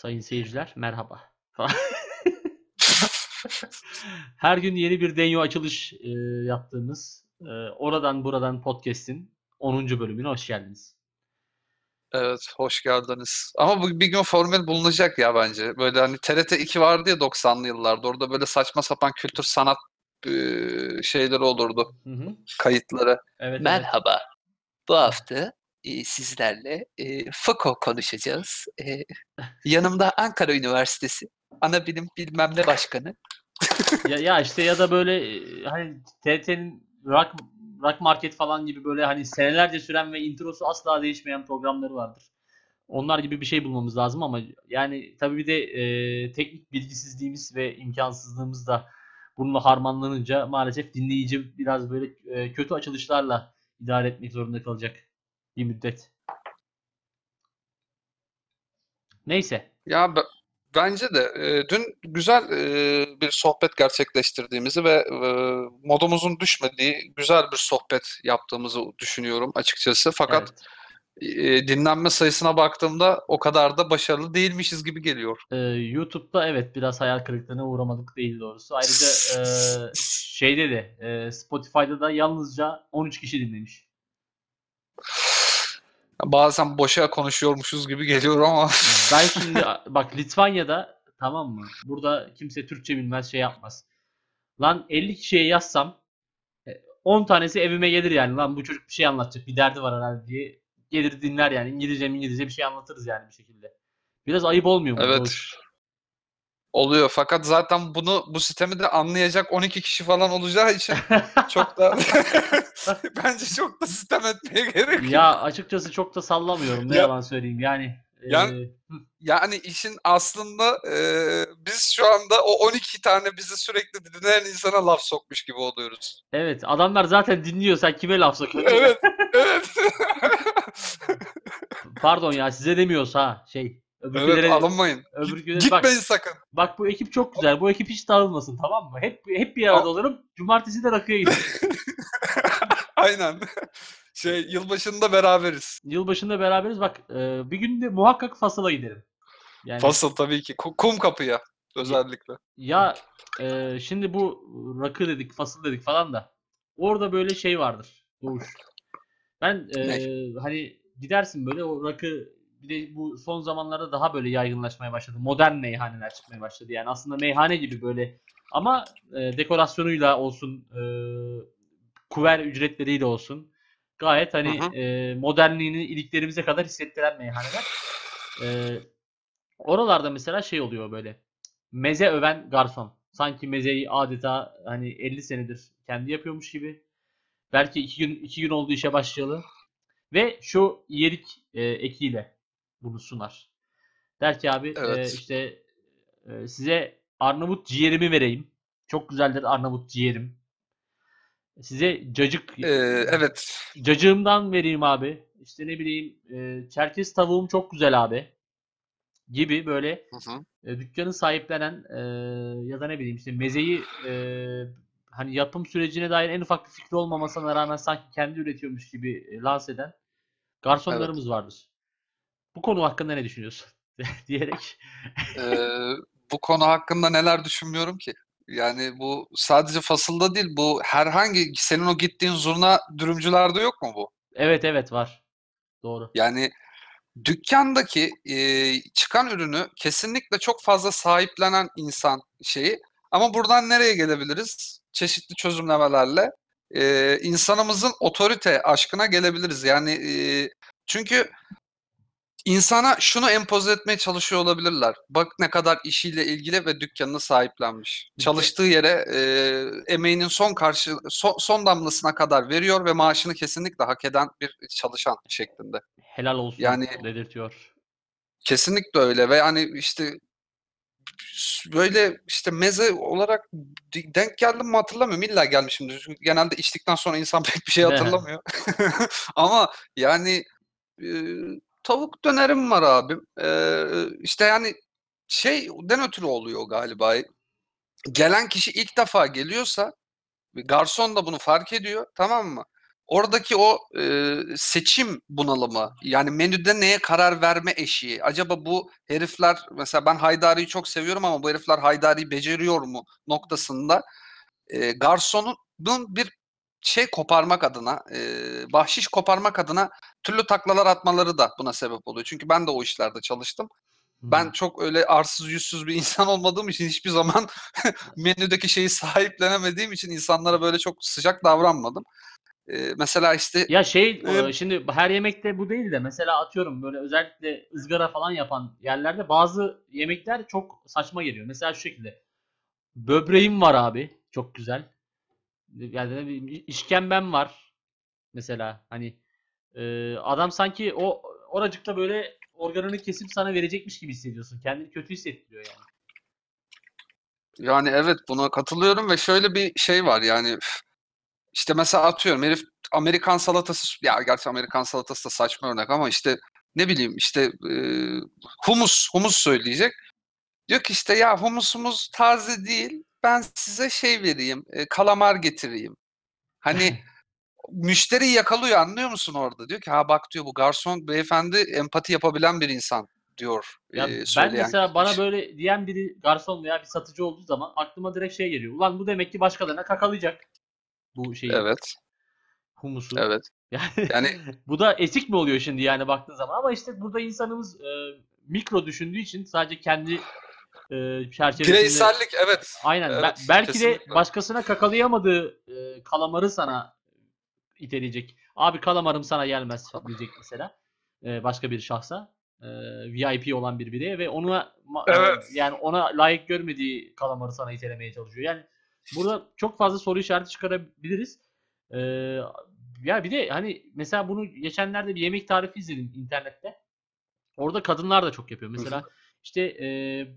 Sayın seyirciler merhaba. Her gün yeni bir Denyo açılış e, yaptığımız e, oradan buradan podcast'in 10. bölümüne hoş geldiniz. Evet, hoş geldiniz. Ama bu bir gün formül bulunacak ya bence. Böyle hani TRT 2 vardı ya 90'lı yıllarda. Orada böyle saçma sapan kültür sanat eee, şeyleri olurdu. Hı hı. Kayıtları. Evet, evet. Merhaba. Bu hafta sizlerle e, Foucault konuşacağız. E, yanımda Ankara Üniversitesi ana bilim bilmem ne başkanı. Ya, ya işte ya da böyle hani TRT'nin rock, rock market falan gibi böyle hani senelerce süren ve introsu asla değişmeyen programları vardır. Onlar gibi bir şey bulmamız lazım ama yani tabii bir de e, teknik bilgisizliğimiz ve imkansızlığımız da bununla harmanlanınca maalesef dinleyici biraz böyle e, kötü açılışlarla idare etmek zorunda kalacak bir müddet. Neyse. Ya be- bence de eee, dün güzel eee, bir sohbet gerçekleştirdiğimizi ve eee, modumuzun düşmediği güzel bir sohbet yaptığımızı düşünüyorum açıkçası. Fakat Evet. eee, dinlenme sayısına baktığımda o kadar da başarılı değilmişiz gibi geliyor. Ee, YouTube'da evet biraz hayal kırıklığına uğramadık değil doğrusu. Ayrıca e, şeyde de e, Spotify'da da yalnızca 13 kişi dinlemiş. Bazen boşa konuşuyormuşuz gibi geliyor ama Ben şimdi bak Litvanya'da tamam mı? Burada kimse Türkçe bilmez şey yapmaz. Lan 50 kişiye yazsam e, 10 tanesi evime gelir yani. Lan bu çocuk bir şey anlatacak. Bir derdi var herhalde diye. Gelir dinler yani. İngilizce İngilizce bir şey anlatırız yani bir şekilde. Biraz ayıp olmuyor mu? Evet. Hoş. Oluyor. Fakat zaten bunu bu sistemi de anlayacak 12 kişi falan olacağı için çok da bence çok da sistem etmeye gerek yok. ya açıkçası çok da sallamıyorum ne Ya- yalan söyleyeyim yani. e, Yani- Yani işin aslında eee, biz şu anda o 12 tane bizi sürekli dinleyen insana laf sokmuş gibi oluyoruz. Evet adamlar zaten dinliyor sen kime laf sokuyorsun? Evet, evet. Pardon ya size demiyorsa şey. Öbürkülere, evet, alınmayın. öbürkülere Git- bak, Gitmeyin sakın. Bak bu ekip çok güzel. Bu ekip hiç dağılmasın tamam mı? Hep hep bir arada Al- olalım. Cumartesi de rakıya gideriz. Aynen. Şey yılbaşında beraberiz. Yılbaşında beraberiz. Bak e, bir gün de muhakkak Fasıl'a giderim. Yani Fasıl tabii ki. Ku- Kum kapıya özellikle. ya e, şimdi bu rakı dedik, fasıl dedik falan da orada böyle şey vardır. Doğuş. Ben e, hani gidersin böyle o rakı bir de bu son zamanlarda daha böyle yaygınlaşmaya başladı. Modern meyhaneler çıkmaya başladı. Yani aslında meyhane gibi böyle ama e, dekorasyonuyla olsun, e, kuver ücretleriyle olsun. Gayet hani Hı hı. e, modernliğini iliklerimize kadar hissettiren meyhaneler. E, oralarda mesela şey oluyor böyle. Meze öven garson. Sanki mezeyi adeta hani 50 senedir kendi yapıyormuş gibi. Belki iki gün iki gün oldu işe başlayalı. Ve şu iyelik e, ekiyle bunu sunar. Der ki abi e, Evet. işte e, size Arnavut ciğerimi vereyim. Çok güzeldir Arnavut ciğerim. Size cacık Ee, evet. cacığımdan vereyim abi. İşte ne bileyim e, Çerkez tavuğum çok güzel abi. Gibi böyle Hı hı. e, dükkanı sahiplenen e, ya da ne bileyim işte mezeyi e, hani yapım sürecine dair en ufak bir fikri olmamasına rağmen sanki kendi üretiyormuş gibi e, lanse eden garsonlarımız vardır. Bu konu hakkında ne düşünüyorsun? diyerek. Ee, bu konu hakkında neler düşünmüyorum ki? Yani bu sadece fasılda değil, bu herhangi senin o gittiğin zurna dürümcülerde yok mu bu? Evet evet var. Doğru. Yani dükkandaki e, çıkan ürünü kesinlikle çok fazla sahiplenen insan şeyi. Ama buradan nereye gelebiliriz? Çeşitli çözümlemelerle e, insanımızın otorite aşkına gelebiliriz. Yani e, çünkü insana şunu empoze etmeye çalışıyor olabilirler. Bak ne kadar işiyle ilgili ve dükkanını sahiplenmiş. Çalıştığı yere e, emeğinin son karşı son, son damlasına kadar veriyor ve maaşını kesinlikle hak eden bir çalışan şeklinde. Helal olsun Yani- dedirtiyor. Kesinlikle öyle ve hani işte böyle işte meze olarak denk geldim mi hatırlamıyorum. İlla gelmişimdir. Çünkü genelde içtikten sonra insan pek bir şey hatırlamıyor. Ama yani e, tavuk dönerim var abim. E, işte yani şeyden ötürü oluyor galiba. Gelen kişi ilk defa geliyorsa garson da bunu fark ediyor tamam mı? oradaki o e, seçim bunalımı yani menüde neye karar verme eşiği. Acaba bu herifler mesela ben Haydari'yi çok seviyorum ama bu herifler Haydari'yi beceriyor mu noktasında e, garsonun bir şey koparmak adına, e, bahşiş koparmak adına türlü taklalar atmaları da buna sebep oluyor. Çünkü ben de o işlerde çalıştım. Ben çok öyle arsız yüzsüz bir insan olmadığım için hiçbir zaman menüdeki şeyi sahiplenemediğim için insanlara böyle çok sıcak davranmadım. Ee, mesela işte Ya şey e, şimdi her yemekte bu değil de mesela atıyorum böyle özellikle ızgara falan yapan yerlerde bazı yemekler çok saçma geliyor. Mesela şu şekilde. Böbreğim var abi. Çok güzel. Yani ne bileyim, işkembem var. Mesela hani e, adam sanki o oracıkta böyle organını kesip sana verecekmiş gibi hissediyorsun. Kendini kötü hissettiriyor yani. yani evet buna katılıyorum ve şöyle bir şey var yani işte mesela atıyorum herif Amerikan salatası ya gerçi Amerikan salatası da saçma örnek ama işte ne bileyim işte e, humus humus söyleyecek. Diyor ki işte ya humusumuz taze değil. Ben size şey vereyim, e, kalamar getireyim. Hani müşteri yakalıyor anlıyor musun orada? Diyor ki ha bak diyor bu garson beyefendi empati yapabilen bir insan diyor Ya e, ben mesela bana kişi. böyle diyen biri garson veya bir satıcı olduğu zaman aklıma direkt şey geliyor. Ulan bu demek ki başkalarına kakalayacak bu şeyi Evet, humusu. evet. Yani, Yani- bu da etik mi oluyor şimdi yani baktığın zaman ama işte burada insanımız e, mikro düşündüğü için sadece kendi e, çerçevesinde Bireysellik evet. aynen be- Evet, belki de kesinlikle. başkasına kakalayamadığı e, kalamarı sana iteleyecek. Abi kalamarım sana gelmez diyecek mesela. E, başka bir şahsa. E, VIP olan bir bireye ve ona e, Evet. yani ona layık görmediği kalamarı sana itelemeye çalışıyor. Yani burada çok fazla soru işareti çıkarabiliriz. E, ya bir de hani mesela bunu geçenlerde bir yemek tarifi izledim internette. Orada kadınlar da çok yapıyor. Mesela işte e,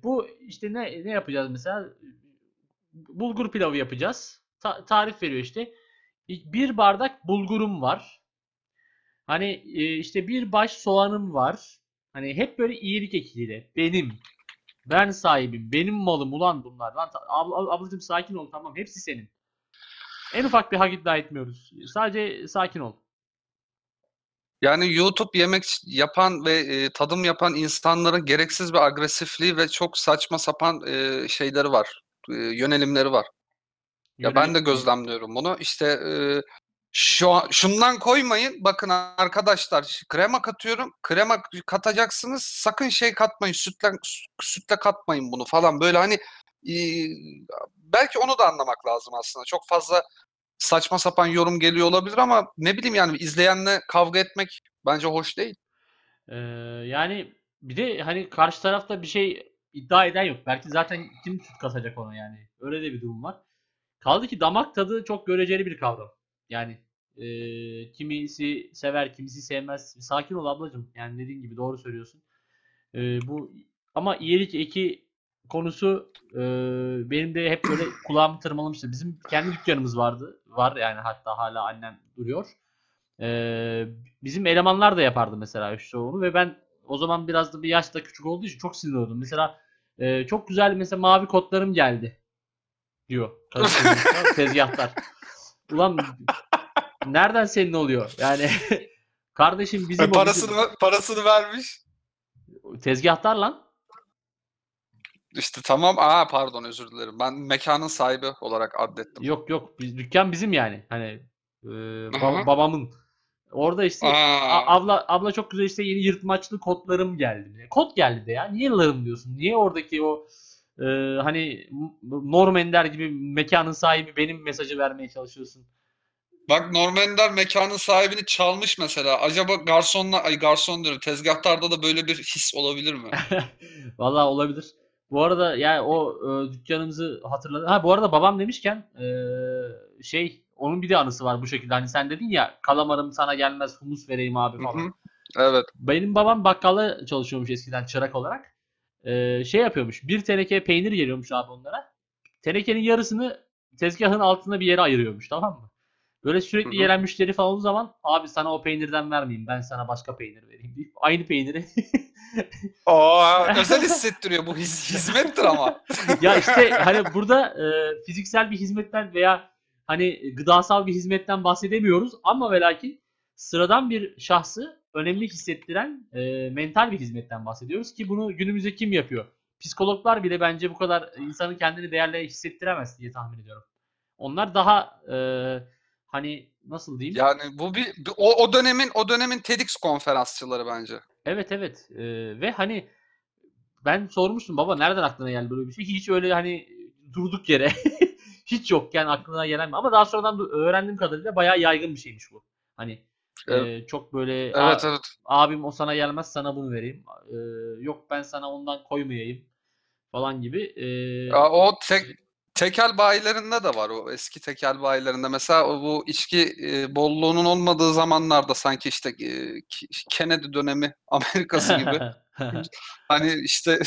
bu işte ne ne yapacağız mesela? Bulgur pilavı yapacağız. Ta- tarif veriyor işte. Bir bardak bulgurum var. Hani e, işte bir baş soğanım var. Hani hep böyle iyilik ekiyle. Benim. Ben sahibim. Benim malım ulan bunlar. Lan abla- ablacığım sakin ol tamam. Hepsi senin. En ufak bir hak iddia etmiyoruz. Sadece sakin ol. Yani YouTube yemek yapan ve e, tadım yapan insanların gereksiz bir agresifliği ve çok saçma sapan e, şeyleri var. E, yönelimleri var. Ya ben de gözlemliyorum bunu. İşte e, şu an- şundan koymayın. Bakın arkadaşlar krema katıyorum. Krema katacaksınız. Sakın şey katmayın. Sütle sütle katmayın bunu falan. Böyle hani e, belki onu da anlamak lazım aslında. Çok fazla saçma sapan yorum geliyor olabilir ama ne bileyim yani izleyenle kavga etmek bence hoş değil. Ee, yani bir de hani karşı tarafta bir şey iddia eden yok. Belki zaten kim süt kasacak ona yani. Öyle de bir durum var. Kaldı ki damak tadı çok göreceli bir kavram. Yani e, kimisi sever, kimisi sevmez. Sakin ol ablacığım. Yani dediğin gibi doğru söylüyorsun. E, bu ama iyilik eki konusu e, benim de hep böyle kulağımı tırmalamıştı. Bizim kendi dükkanımız vardı. Var yani hatta hala annem duruyor. Ee, bizim elemanlar da yapardı mesela şu onu ve ben o zaman biraz da bir yaşta küçük olduğu için çok sinir oldum. Mesela e, çok güzel mesela mavi kotlarım geldi diyor. Tezgahtar. Ulan nereden senin oluyor? Yani kardeşim bizim o, bizim- parasını parasını vermiş. tezgahtar lan. İşte tamam. Aa pardon özür dilerim. Ben mekanın sahibi olarak addettim. Yok yok biz, dükkan bizim yani. Hani e, ba- Aha. babamın. Orada işte Aa. A- abla abla çok güzel işte yeni yırtmaçlı kotlarım geldi. Kot geldi de ya. Niye larım diyorsun? Niye oradaki o e, hani Norm Ender gibi mekanın sahibi benim mesajı vermeye çalışıyorsun? Bak Norm Ender mekanın sahibini çalmış mesela. Acaba garsonla ay garson diyorum. Tezgahtarda da böyle bir his olabilir mi? Vallahi olabilir. Bu arada yani o e, dükkanımızı hatırladım. Ha bu arada babam demişken e, şey onun bir de anısı var bu şekilde. Hani sen dedin ya kalamarım sana gelmez humus vereyim abi Hı falan. hı. Evet. Benim babam bakkalda çalışıyormuş eskiden çırak olarak. Ee, şey yapıyormuş. Bir teneke peynir geliyormuş abi onlara. Tenekenin yarısını tezgahın altında bir yere ayırıyormuş tamam mı? Böyle sürekli Hı hı. gelen müşteri falan olduğu zaman abi sana o peynirden vermeyeyim ben sana başka peynir vereyim deyip aynı peyniri. Aa, özel hissettiriyor. Bu his, hizmettir ama. ya işte hani burada e, fiziksel bir hizmetten veya hani gıdasal bir hizmetten bahsedemiyoruz ama ve lakin sıradan bir şahsı önemli hissettiren e, mental bir hizmetten bahsediyoruz ki bunu günümüzde kim yapıyor? Psikologlar bile bence bu kadar insanın kendini değerli hissettiremez diye tahmin ediyorum. Onlar daha e, hani nasıl diyeyim? Yani bu bir, bir- o, o dönemin o dönemin TEDx konferansçıları bence. Evet evet Ee, ve hani ben sormuştum baba nereden aklına geldi böyle bir şey? Hiç öyle hani durduk yere hiç yokken aklına gelen ama daha sonradan da öğrendiğim kadarıyla bayağı yaygın bir şeymiş bu. Hani Evet. e, çok böyle Evet "Aa, evet. abim o sana gelmez sana bunu vereyim. Ee, yok ben sana ondan koymayayım falan gibi. Ee, Ya o tek tekel bayilerinde de var o eski tekel bayilerinde. Mesela bu içki e, bolluğunun olmadığı zamanlarda sanki işte e, Kennedy dönemi Amerikası gibi. Hani işte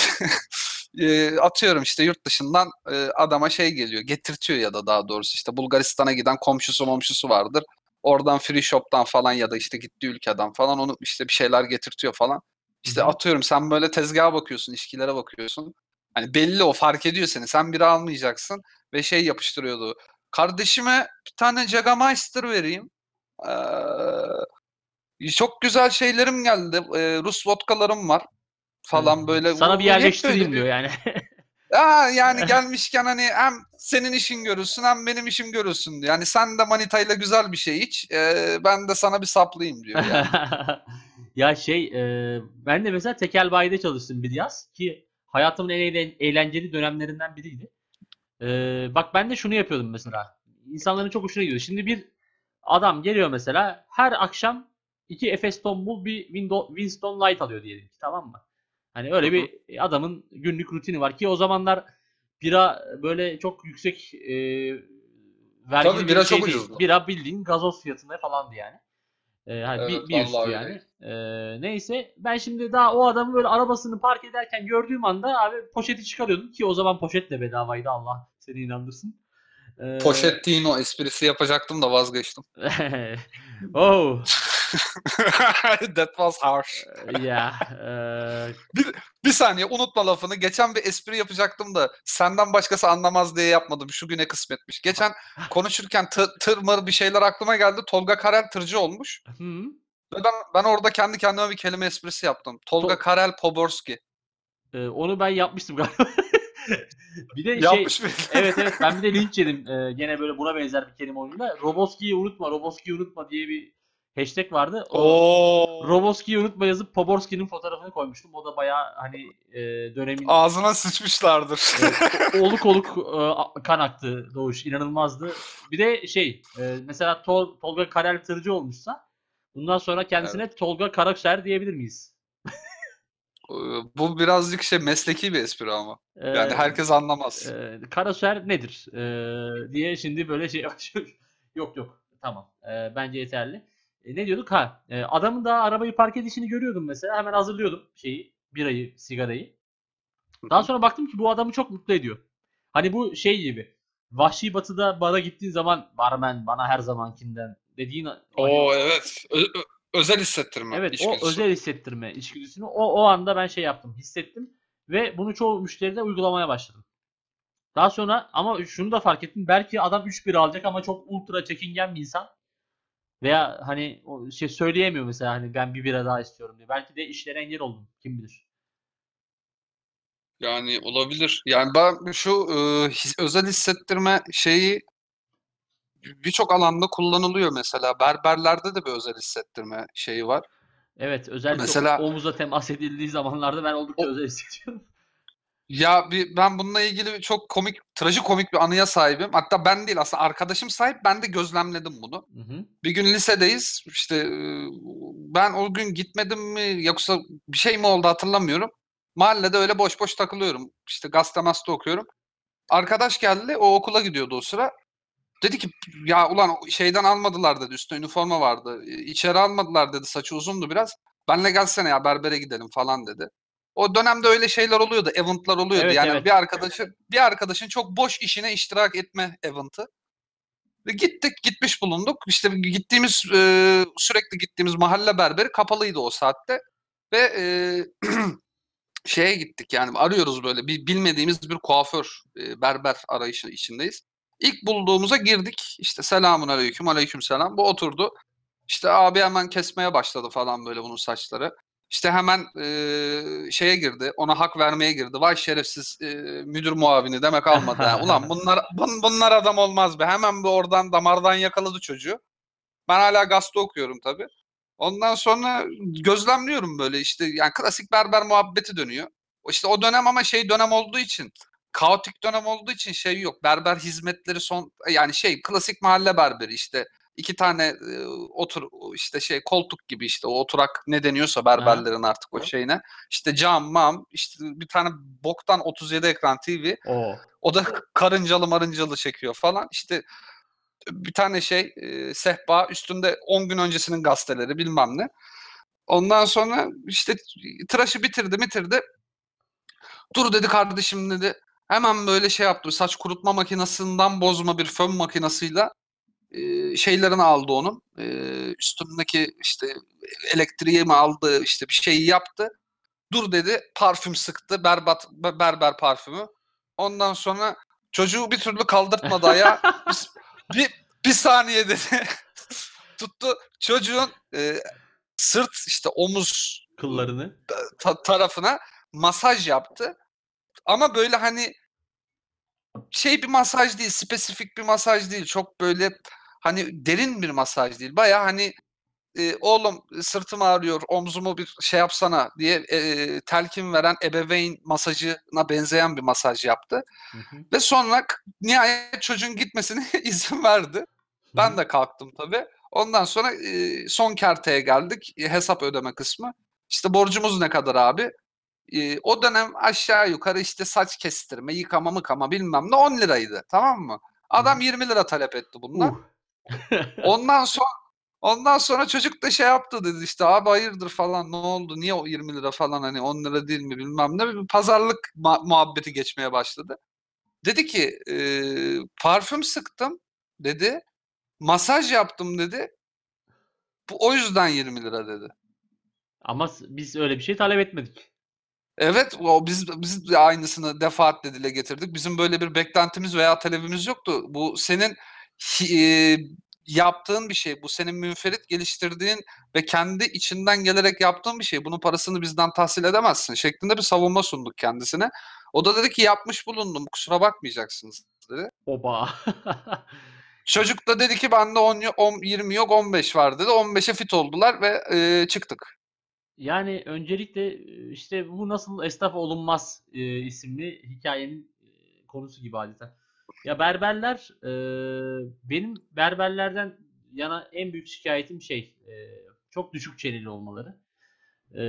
e, atıyorum işte yurt dışından e, adama şey geliyor, getirtiyor ya da daha doğrusu işte Bulgaristan'a giden komşusu momşusu vardır. Oradan free shop'tan falan ya da işte gittiği ülkeden falan onu işte bir şeyler getirtiyor falan. İşte atıyorum sen böyle tezgaha bakıyorsun, içkilere bakıyorsun. Hani belli o fark ediyor seni. Sen biri almayacaksın ve şey yapıştırıyordu. Kardeşime bir tane Jägermeister vereyim. Ee, çok güzel şeylerim geldi. Ee, Rus vodkalarım var falan böyle. Sana bir yerleştireyim diyor yani. Aa, yani gelmişken hani hem senin işin görülsün hem benim işim görülsün diyor. Yani sen de manitayla güzel bir şey iç. ee, ben de sana bir saplayayım diyor yani. ya şey e, ben de mesela tekel bayide çalıştım bir yaz ki hayatımın en eğlen- eğlenceli dönemlerinden biriydi. E, bak ben de şunu yapıyordum mesela. İnsanların çok hoşuna gidiyor. Şimdi bir adam geliyor mesela her akşam iki Efes Tombul bir Winston Light alıyor diyelim ki tamam mı? Hani öyle bir adamın günlük rutini var ki o zamanlar bira böyle çok yüksek e, vergili Tabii, bir bira şey çok değil. ucuzdu. Bira bildiğin gazoz fiyatında falandı yani. Ee, hani Evet, bir, bir üstü yani. Ee, neyse ben şimdi daha o adamı böyle arabasını park ederken gördüğüm anda abi poşeti çıkarıyordum ki o zaman poşet de bedavaydı Allah seni inandırsın. Ee, Poşet değil o esprisi yapacaktım da vazgeçtim. oh That was harsh. ya ee, Bir saniye unutma lafını. Geçen bir espri yapacaktım da senden başkası anlamaz diye yapmadım. Şu güne kısmetmiş. Geçen konuşurken tır, tır mır bir şeyler aklıma geldi. Tolga Karel tırcı olmuş. hı. Ve ben, ben orada kendi kendime bir kelime esprisi yaptım. Tolga To- Karel Poborski. Ee, onu ben yapmıştım galiba. bir de şey Yapmış mı? evet evet ben bir de linç yedim ee, gene böyle buna benzer bir kelime oyununda. Roboski'yi unutma, Roboski'yi unutma diye bir hashtag vardı. O, Oo. Roboski'yi unutma yazıp Poborski'nin fotoğrafını koymuştum. O da bayağı hani e, dönemin Ağzına sıçmışlardır. e, oluk oluk e, kan aktı Doğuş. inanılmazdı. Bir de şey e, mesela Tol- Tolga Karel Tırcı olmuşsa bundan sonra kendisine Tolga Karaser diyebilir miyiz? Ee, Bu birazcık şey mesleki bir espri ama. E, Yani herkes anlamaz. e, Karaser nedir? E, diye şimdi böyle şey yok yok tamam E, bence yeterli. E, ne diyorduk? Ha e, adamın daha arabayı park edişini görüyordum mesela hemen hazırlıyordum şeyi birayı sigarayı. Daha sonra baktım ki bu adamı çok mutlu ediyor. Hani bu şey gibi. Vahşi Batı'da bara gittiğin zaman barmen bana her zamankinden dediğin Oo evet. Ö- ö- özel hissettirme. evet içgüdüsü. o özel hissettirme içgüdüsünü o o anda ben şey yaptım, hissettim ve bunu çoğu müşteride uygulamaya başladım. Daha sonra ama şunu da fark ettim. Belki adam 3 bira alacak ama çok ultra çekingen bir insan. Veya hani o şey söyleyemiyor mesela hani ben bir bira daha istiyorum diye. Belki de işlere engel oldum. Kim bilir. Yani olabilir. Yani ben şu e, his- özel hissettirme şeyi birçok alanda kullanılıyor mesela. Berberlerde de bir özel hissettirme şeyi var. Evet özellikle Mesela- omuza temas edildiği zamanlarda ben oldukça O- özel hissediyorum. Ya bir, ben bununla ilgili çok komik, trajikomik bir anıya sahibim. Hatta ben değil aslında arkadaşım sahip. Ben de gözlemledim bunu. Hı hı. Bir gün lisedeyiz. İşte e, ben o gün gitmedim mi yoksa bir şey mi oldu hatırlamıyorum. Mahallede öyle boş boş takılıyorum. İşte gazete masada okuyorum. Arkadaş geldi. O okula gidiyordu o sıra. Dedi ki ya ulan şeyden almadılar dedi. Üstüne üniforma vardı. İçeri almadılar dedi. Saçı uzundu biraz. Benle gelsene ya berbere gidelim falan dedi. O dönemde öyle şeyler oluyordu. Event'lar oluyordu. Evet, yani evet. bir arkadaşın bir arkadaşın çok boş işine iştirak etme event'ı. Ve gittik, gitmiş bulunduk. İşte gittiğimiz e, sürekli gittiğimiz mahalle berberi kapalıydı o saatte. Ve e, şeye gittik yani arıyoruz böyle bir bilmediğimiz bir kuaför, e, berber arayışı içindeyiz. İlk bulduğumuza girdik. İşte selamun aleyküm aleyküm selam. Bu oturdu. İşte abi hemen kesmeye başladı falan böyle bunun saçları. İşte hemen eee, şeye girdi. Ona hak vermeye girdi. Vay şerefsiz eee, müdür muavini demek almadı. ha. Ulan bunlar bun- bunlar adam olmaz be. Hemen bir oradan damardan yakaladı çocuğu. Ben hala gazete okuyorum tabii. Ondan sonra gözlemliyorum böyle işte yani klasik berber muhabbeti dönüyor. İşte o dönem ama şey dönem olduğu için kaotik dönem olduğu için şey yok. Berber hizmetleri son yani şey klasik mahalle berberi işte iki tane e, otur işte şey koltuk gibi işte o oturak ne deniyorsa berberlerin artık o şeyine. İşte cam mam işte bir tane boktan 37 ekran TV O. o da karıncalı marıncalı çekiyor falan. İşte bir tane şey e, sehpa üstünde 10 gün öncesinin gazeteleri bilmem ne. Ondan sonra işte tıraşı bitirdi bitirdi. Dur dedi kardeşim dedi. Hemen böyle şey yaptı. Saç kurutma makinesinden bozma bir fön makinesiyle e, şeylerini aldı onun. E, üstündeki işte elektriği mi aldı işte bir şeyi yaptı. Dur dedi parfüm sıktı berbat be- berber parfümü. Ondan sonra çocuğu bir türlü kaldırtmadı ayağa. bir, bir, bir saniye dedi. Tuttu çocuğun e, sırt işte omuz Kıllarını. ta- tarafına masaj yaptı. Ama böyle hani şey bir masaj değil, spesifik bir masaj değil. Çok böyle hani derin bir masaj değil. Baya hani e, oğlum sırtım ağrıyor, omzumu bir şey yapsana diye e, telkin veren ebeveyn masajına benzeyen bir masaj yaptı. Hı hı. Ve sonra nihayet çocuğun gitmesine izin verdi. Ben de kalktım tabii. Ondan sonra e, son kerteye geldik. E, hesap ödeme kısmı. İşte borcumuz ne kadar abi? E, o dönem aşağı yukarı işte saç kestirme, yıkama mıkama bilmem ne 10 liraydı. Tamam mı? Adam 20 lira talep etti bundan. Uh. Ondan sonra ondan sonra çocuk da şey yaptı dedi işte abi hayırdır falan ne oldu niye o 20 lira falan hani 10 lira değil mi bilmem ne bir pazarlık muhabbeti geçmeye başladı. Dedi ki e, parfüm sıktım dedi masaj yaptım dedi bu o yüzden 20 lira dedi. Ama biz öyle bir şey talep etmedik. Evet o biz biz de aynısını defaatle dile getirdik. Bizim böyle bir beklentimiz veya talebimiz yoktu. Bu senin hi- e, yaptığın bir şey. Bu senin münferit geliştirdiğin ve kendi içinden gelerek yaptığın bir şey. Bunun parasını bizden tahsil edemezsin şeklinde bir savunma sunduk kendisine. O da dedi ki yapmış bulundum kusura bakmayacaksınız dedi. Oba. Çocuk da dedi ki bende 10, yo- 10 20 yok 15 var dedi. 15'e fit oldular ve e, çıktık. Yani öncelikle e, işte bu nasıl esnaf olunmaz e, isimli hikayenin e, konusu gibi adeta. Ya berberler e, benim berberlerden yana en büyük şikayetim şey e, çok düşük çeneli olmaları. E,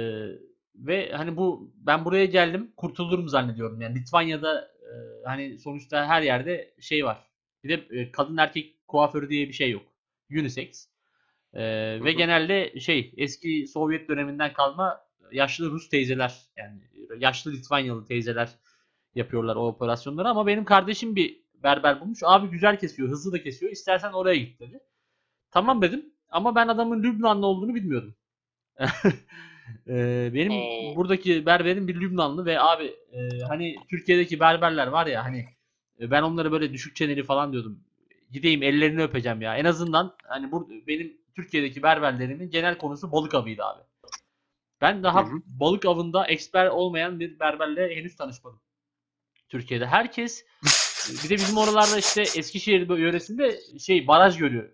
ve hani bu ben buraya geldim kurtulurum zannediyorum yani Litvanya'da e, hani sonuçta her yerde şey var. Bir de e, kadın erkek kuaförü diye bir şey yok. Unisex. Ee, ve hı. genelde şey eski Sovyet döneminden kalma yaşlı Rus teyzeler yani yaşlı Litvanyalı teyzeler yapıyorlar o operasyonları ama benim kardeşim bir berber bulmuş. Abi güzel kesiyor, hızlı da kesiyor. İstersen oraya git dedi. Tamam dedim ama ben adamın Lübnanlı olduğunu bilmiyordum. Ee, benim Oo. buradaki berberim bir Lübnanlı ve abi e, hani Türkiye'deki berberler var ya hani e, ben onlara böyle düşük çeneli falan diyordum. Gideyim ellerini öpeceğim ya. En azından hani bu benim Türkiye'deki berberlerimin genel konusu balık avıydı abi. Ben daha Hı hı. balık avında eksper olmayan bir berberle henüz tanışmadım. Türkiye'de herkes bir de bizim oralarda işte Eskişehir yöresinde şey baraj gölü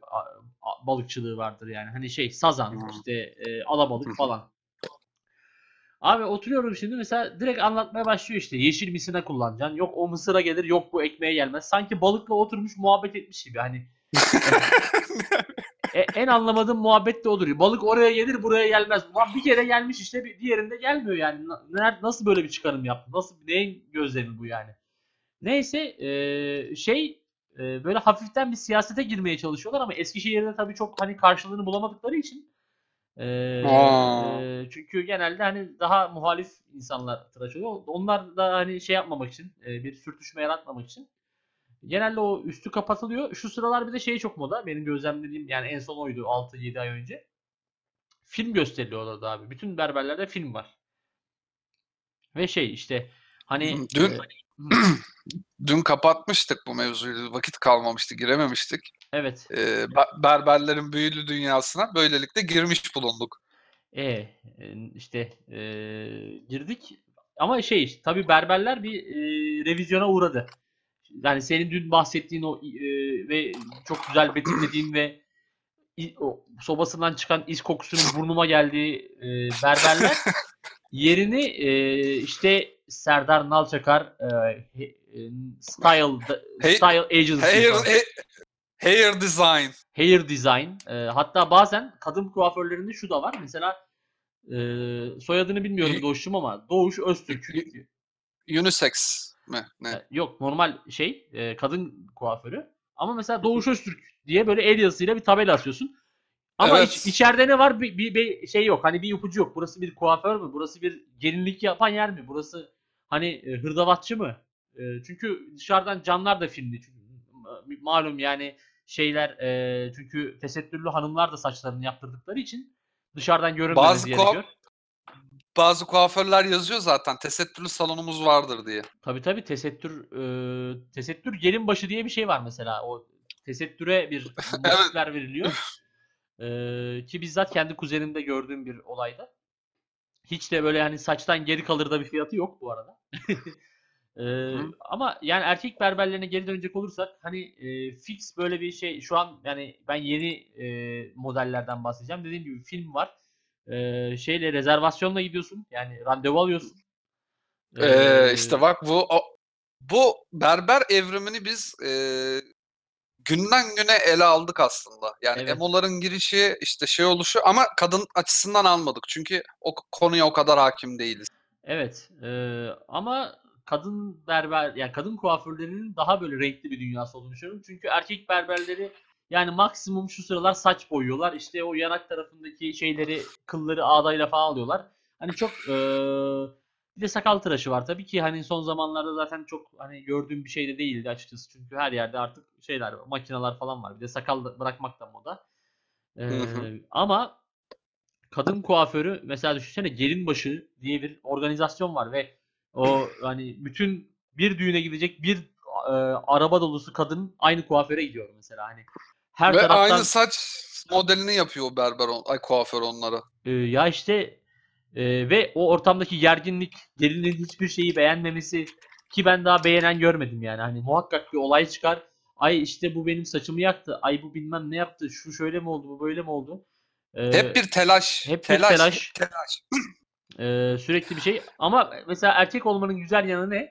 balıkçılığı vardır yani. Hani şey sazan, Hı. işte e, alabalık falan. Abi oturuyorum şimdi mesela direkt anlatmaya başlıyor işte. Yeşil misine kullanacaksın. Yok o mısıra gelir, yok bu ekmeğe gelmez. Sanki balıkla oturmuş muhabbet etmiş gibi hani. E, en anlamadığım muhabbet de odur. Balık oraya gelir, buraya gelmez. Ulan bir kere gelmiş işte bir diğerinde gelmiyor yani. Nasıl böyle bir çıkarım yaptı? Nasıl neyin gözlemi bu yani? Neyse e, şey e, böyle hafiften bir siyasete girmeye çalışıyorlar ama Eskişehir'de tabii çok hani karşılığını bulamadıkları için e, e, çünkü genelde hani daha muhalif insanlar tıraş oluyor. Onlar da hani şey yapmamak için e, bir sürtüşme yaratmamak için genelde o üstü kapatılıyor. Şu sıralar bir de şey çok moda. Benim gözlemlediğim yani en son oydu 6-7 ay önce. Film gösteriliyor orada abi. Bütün berberlerde film var. Ve şey işte hani Dün- e, dün kapatmıştık bu mevzuyu. Vakit kalmamıştı, girememiştik. Evet. Ee, be- berberlerin büyülü dünyasına böylelikle girmiş bulunduk. E e, işte e, girdik. Ama şey tabii berberler bir e, revizyona uğradı. Yani senin dün bahsettiğin o e, ve çok güzel betimlediğin ve o sobasından çıkan iz kokusunun burnuma geldiği e, berberler yerini e, işte Serdar Nalçakar e, e, Style Hey- Style Agency Hair, he- hair design. hair design. E, hatta bazen kadın kuaförlerinde şu da var. Mesela e, soyadını bilmiyorum Doğuş'um ama Doğuş Öztürk. Unisex mi? Ne? E, Yok normal şey e, kadın kuaförü. Ama mesela Doğuş Öztürk diye böyle el yazısıyla bir tabela asıyorsun. Ama Evet. iç- içeride ne var? Bir, bir, bir şey yok. Hani bir ipucu yok. Burası bir kuaför mü? Burası bir gelinlik yapan yer mi? Burası hani e, hırdavatçı mı? E, çünkü dışarıdan camlar da filmli. Çünkü ma- malum yani şeyler e, çünkü tesettürlü hanımlar da saçlarını yaptırdıkları için dışarıdan görünmemesi Bazı kuaf- gerekiyor. Bazı kuaförler yazıyor zaten tesettürlü salonumuz vardır diye. Tabii tabii tesettür e, tesettür gelin başı diye bir şey var mesela. O tesettüre bir başlıklar veriliyor. E, ki bizzat kendi kuzenimde gördüğüm bir olayda. Hiç de böyle hani saçtan geri kalır da bir fiyatı yok bu arada. E, ama yani erkek berberlerine geri dönecek olursak hani e, fix böyle bir şey şu an yani ben yeni e, modellerden bahsedeceğim. Dediğim gibi film var. E, şeyle rezervasyonla gidiyorsun. Yani randevu alıyorsun. Ee, E, işte bak bu o- bu berber evrimini biz e, günden güne ele aldık aslında. Yani Evet. emoların girişi işte şey oluşu ama kadın açısından almadık. Çünkü o konuya o kadar hakim değiliz. Evet. eee, ama kadın berber yani kadın kuaförlerinin daha böyle renkli bir dünyası olduğunu düşünüyorum. Çünkü erkek berberleri yani maksimum şu sıralar saç boyuyorlar. İşte o yanak tarafındaki şeyleri, kılları ağdayla falan alıyorlar. Hani çok bir de sakal tıraşı var tabii ki hani son zamanlarda zaten çok hani gördüğüm bir şey de değildi açıkçası. Çünkü her yerde artık şeyler var, makineler falan var. Bir de sakal da- bırakmak da moda. Eee, ama kadın kuaförü mesela düşünsene Gelinbaşı diye bir organizasyon var ve o hani bütün bir düğüne gidecek bir e, araba dolusu kadın aynı kuaföre gidiyor mesela hani her Ve taraftan aynı saç modelini yapıyor berber on, ay kuaför onlara. e, ya işte e, ve o ortamdaki gerginlik gelinin hiçbir şeyi beğenmemesi ki ben daha beğenen görmedim yani hani muhakkak bir olay çıkar ay işte bu benim saçımı yaktı ay bu bilmem ne yaptı şu şöyle mi oldu bu böyle mi oldu E, Hep bir telaş. hep bir telaş. telaş. hep telaş. Ee, sürekli bir şey. Ama mesela erkek olmanın güzel yanı ne?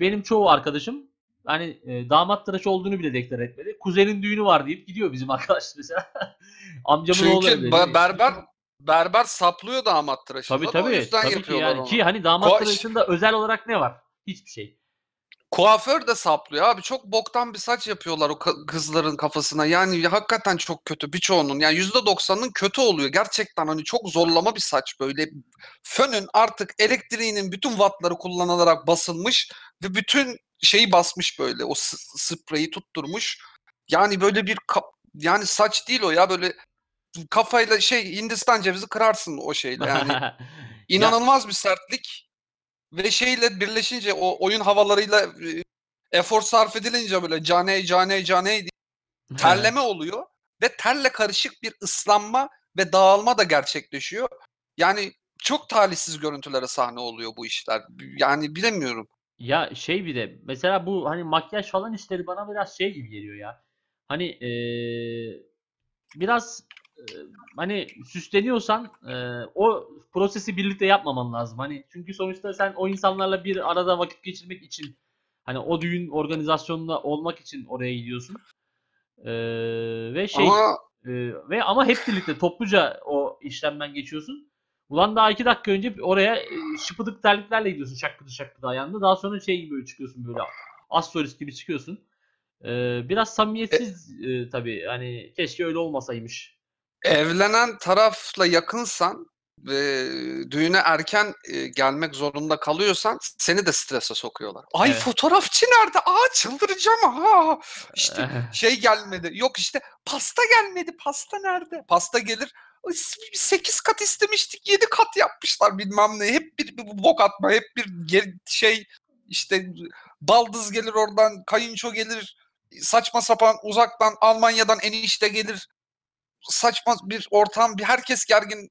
Benim çoğu arkadaşım hani e, damat tıraşı olduğunu bile deklar etmedi. Kuzenin düğünü var deyip gidiyor bizim arkadaş mesela. Amcamın oğlu Çünkü öyle. ba- berber berber saplıyor damat tıraşında. Tabii da, O tabii. yüzden Tabii ki yapıyorlar yani. onu. Ki hani damat Ko- tıraşında özel olarak ne var? Hiçbir şey. Kuaför de saplıyor abi. Çok boktan bir saç yapıyorlar o ka- kızların kafasına. Yani hakikaten çok kötü birçoğunun. Yani %90'ın kötü oluyor. Gerçekten hani çok zorlama bir saç böyle. Fönün artık elektriğinin bütün wattları kullanılarak basılmış ve bütün şeyi basmış böyle. O s- spreyi tutturmuş. Yani böyle bir ka- yani saç değil o ya böyle kafayla şey Hindistan cevizi kırarsın o şeyle. Yani Ya, İnanılmaz bir sertlik ve şeyle birleşince o oyun havalarıyla e, efor sarf edilince böyle caney caney caney diye terleme oluyor ve terle karışık bir ıslanma ve dağılma da gerçekleşiyor. Yani çok talihsiz görüntülere sahne oluyor bu işler. Yani bilemiyorum. Ya şey bir de mesela bu hani makyaj falan işleri bana biraz şey gibi geliyor ya. Hani eee, biraz hani süsleniyorsan eee, o prosesi birlikte yapmaman lazım. Hani çünkü sonuçta sen o insanlarla bir arada vakit geçirmek için hani o düğün organizasyonunda olmak için oraya gidiyorsun. Eee, ve şey Ama ee, ve ama hep birlikte topluca o işlemden geçiyorsun. Ulan daha iki dakika önce oraya e, şıpıdık terliklerle gidiyorsun şakkıdı şakkıdı ayağında. Daha sonra şey gibi çıkıyorsun böyle astrolist gibi çıkıyorsun. Ee, biraz samimiyetsiz e, tabii. Hani keşke öyle olmasaymış. Evlenen tarafla yakınsan ve düğüne erken e, gelmek zorunda kalıyorsan seni de strese sokuyorlar. Ay Evet. fotoğrafçı nerede? Aa çıldıracağım ha. İşte şey gelmedi. Yok işte pasta gelmedi. Pasta nerede? Pasta gelir. 8 kat istemiştik 7 kat yapmışlar bilmem ne. Hep bir, bir bok atma. Hep bir geri- şey işte baldız gelir oradan, kayınço gelir, saçma sapan uzaktan Almanya'dan enişte gelir. Saçma bir ortam, bir herkes gergin.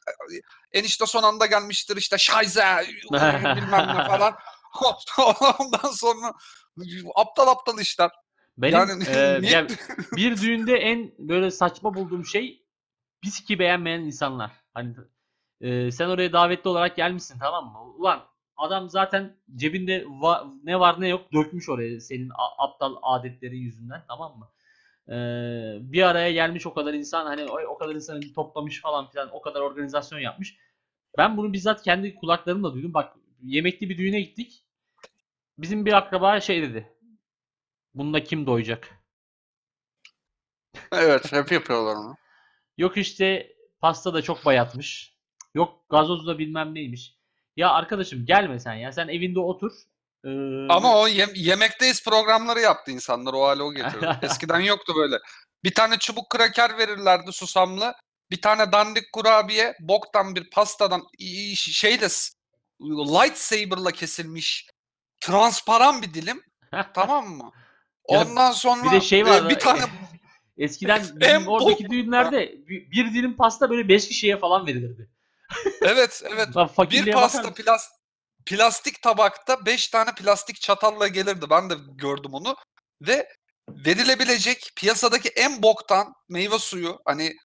Enişte son anda gelmiştir işte şayze bilmem ne falan. Ondan sonra aptal aptal işler. Benim Yani e, niye- ya bir düğünde en böyle saçma bulduğum şey biski beğenmeyen insanlar. Hani e, sen oraya davetli olarak gelmişsin tamam mı? Ulan adam zaten cebinde va- ne var ne yok dökmüş oraya senin aptal adetleri yüzünden tamam mı? E, bir araya gelmiş o kadar insan hani o, o kadar insanı toplamış falan filan o kadar organizasyon yapmış. Ben bunu bizzat kendi kulaklarımla duydum. Bak yemekli bir düğüne gittik. Bizim bir akraba şey dedi. Bunda kim doyacak? Evet, hep yapıyorlar onu. Yok işte pasta da çok bayatmış. Yok gazoz da bilmem neymiş. Ya arkadaşım gelme sen ya. Sen evinde otur. Ee, Ama o yem- yemekteyiz programları yaptı insanlar. O hale o getirdi. Eskiden yoktu böyle. Bir tane çubuk kraker verirlerdi susamlı. Bir tane dandik kurabiye, boktan bir pastadan şeyle lightsaber'la kesilmiş transparan bir dilim. Tamam mı? Ondan sonra bir de şey e, var. bir tane Eskiden En bizim oradaki düğünlerde bir, bir dilim pasta böyle 5 kişiye falan verilirdi. evet evet Lan bir bakar pasta plas, plastik tabakta 5 tane plastik çatalla gelirdi. Ben de gördüm onu. Ve verilebilecek piyasadaki en boktan meyve suyu hani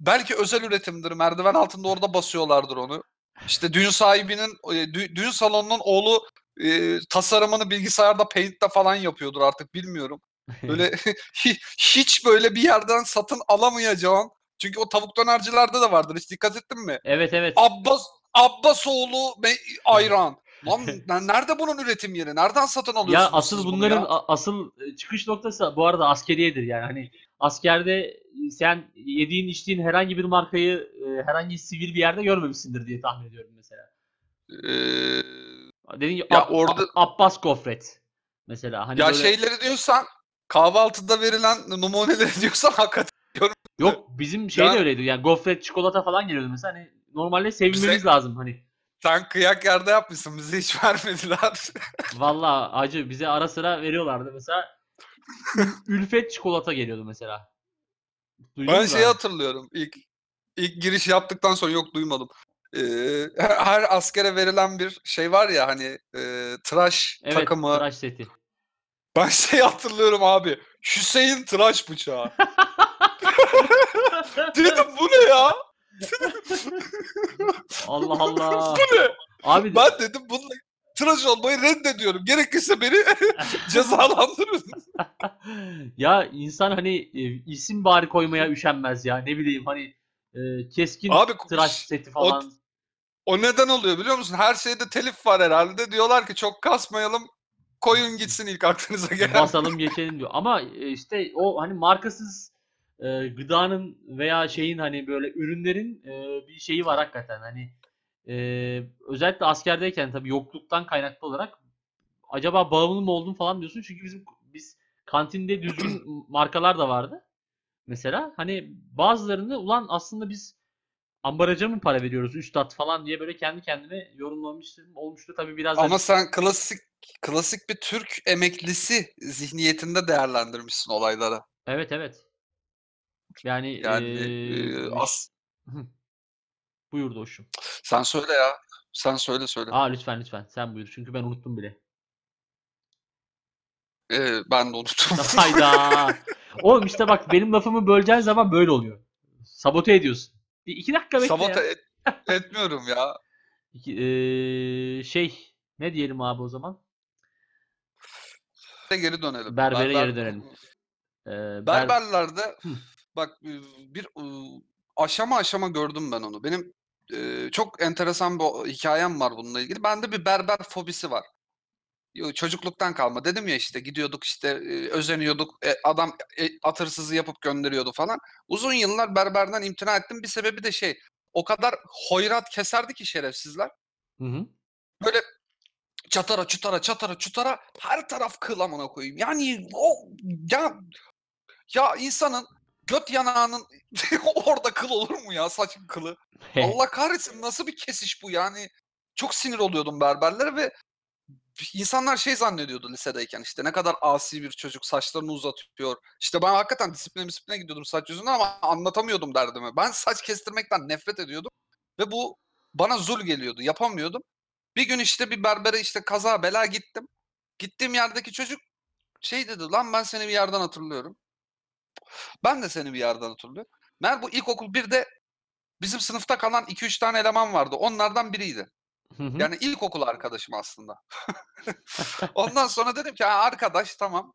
belki özel üretimdir. Merdiven altında orada basıyorlardır onu. İşte düğün sahibinin e, dü- düğün salonunun oğlu e, tasarımını bilgisayarda Paint'te falan yapıyordur artık bilmiyorum. Böyle hi- hiç böyle bir yerden satın alamayacağın çünkü o tavuk dönercilerde de vardır. Hiç dikkat ettin mi? Evet evet. Abbas Abbasoğlu ayran. Lan nerede bunun üretim yeri? Nereden satın alıyorsunuz Ya asıl bunların ya? asıl e, çıkış noktası bu arada askeriyedir yani. Hani askerde e, sen yediğin içtiğin herhangi bir markayı e, herhangi sivil bir yerde görmemişsindir diye tahmin ediyorum mesela. Ee, Dediğin gibi Ya Ab- orada- Ab- Abbas Gofret mesela. Hani ya böyle- şeyleri diyorsan kahvaltıda verilen numuneleri diyorsan hakikaten Yok bizim şey de Yani- öyleydi. Yani gofret, çikolata falan geliyordu mesela. Hani normalde sevinmemiz Bize- lazım hani. Sen kıyak yerde yapmışsın. Bize hiç vermediler. Vallahi acı bize ara sıra veriyorlardı mesela. Ülfet çikolata geliyordu mesela. Duydun ben şeyi hatırlıyorum. İlk ilk giriş yaptıktan sonra yok duymadım. Ee, her, her askere verilen bir şey var ya hani e, tıraş Evet, takımı. tıraş seti. Ben şey hatırlıyorum abi. Hüseyin tıraş bıçağı. Dedim bu ne ya? Allah Allah. Bu ne? Abi Ben dedim bununla tıraş olmayı reddediyorum. Gerekirse beni cezalandırın. ya insan hani e, isim bari koymaya üşenmez ya. Ne bileyim hani e, keskin Abi tıraş seti falan. o neden oluyor biliyor musun? Her şeyde telif var herhalde. Diyorlar ki çok kasmayalım. Koyun gitsin ilk aklınıza gelen. basalım geçelim diyor. Ama e, işte o hani markasız e, gıdanın veya şeyin hani böyle ürünlerin e, bir şeyi var hakikaten. Hani e, özellikle askerdeyken tabii yokluktan kaynaklı olarak acaba bağımlı mı oldum falan diyorsun. Çünkü bizim biz kantinde düzgün markalar da vardı. Mesela hani bazılarını ulan aslında biz ambaraja mı para veriyoruz üstad falan diye böyle kendi kendime yorumlamıştım olmuştu. Tabii biraz da Ama sen klasik klasik bir Türk emeklisi zihniyetinde değerlendirmişsin olayları. evet evet. Yani, Yani eee, e, as buyur Doğuş'um. sen söyle ya. Sen söyle söyle. Aa lütfen lütfen sen buyur çünkü ben unuttum bile. Ee, ben de unuttum. Hayda. Oğlum işte bak benim lafımı böleceğin zaman böyle oluyor. Sabote ediyorsun. Bir iki dakika bekle Sabote ya. et- etmiyorum ya. İki- eee, şey ne diyelim abi o zaman? Geri dönelim. Berbere Berber- geri dönelim. Eee, ber- Berberlerde Hı. Bak bir aşama aşama gördüm ben onu. Benim e, çok enteresan bir hikayem var bununla ilgili. Bende bir berber fobisi var. Çocukluktan kalma. Dedim ya işte gidiyorduk işte e, özeniyorduk. E, adam e, at hırsızı yapıp gönderiyordu falan. Uzun yıllar berberden imtina ettim. Bir sebebi de şey o kadar hoyrat keserdi ki şerefsizler. Hı hı. Böyle çatara çutara çatara çutara her taraf kıl amına koyayım. Yani o ya ya insanın göt yanağının orada kıl olur mu ya saç kılı? Allah kahretsin nasıl bir kesiş bu yani. Çok sinir oluyordum berberlere ve insanlar şey zannediyordu lisedeyken işte ne kadar asi bir çocuk saçlarını uzatıyor. İşte ben hakikaten disipline disipline gidiyordum saç yüzünden ama anlatamıyordum derdimi. Ben saç kestirmekten nefret ediyordum ve bu bana zul geliyordu. Yapamıyordum. Bir gün işte bir berbere işte kaza bela gittim. Gittiğim yerdeki çocuk şey dedi lan ben seni bir yerden hatırlıyorum. Ben de seni bir yerden hatırlıyorum. Meğer bu ilkokul 1'de bizim sınıfta kalan 2-3 tane eleman vardı. Onlardan biriydi. Hı hı. Yani ilkokul arkadaşım aslında. Ondan sonra dedim ki "Ha, arkadaş tamam.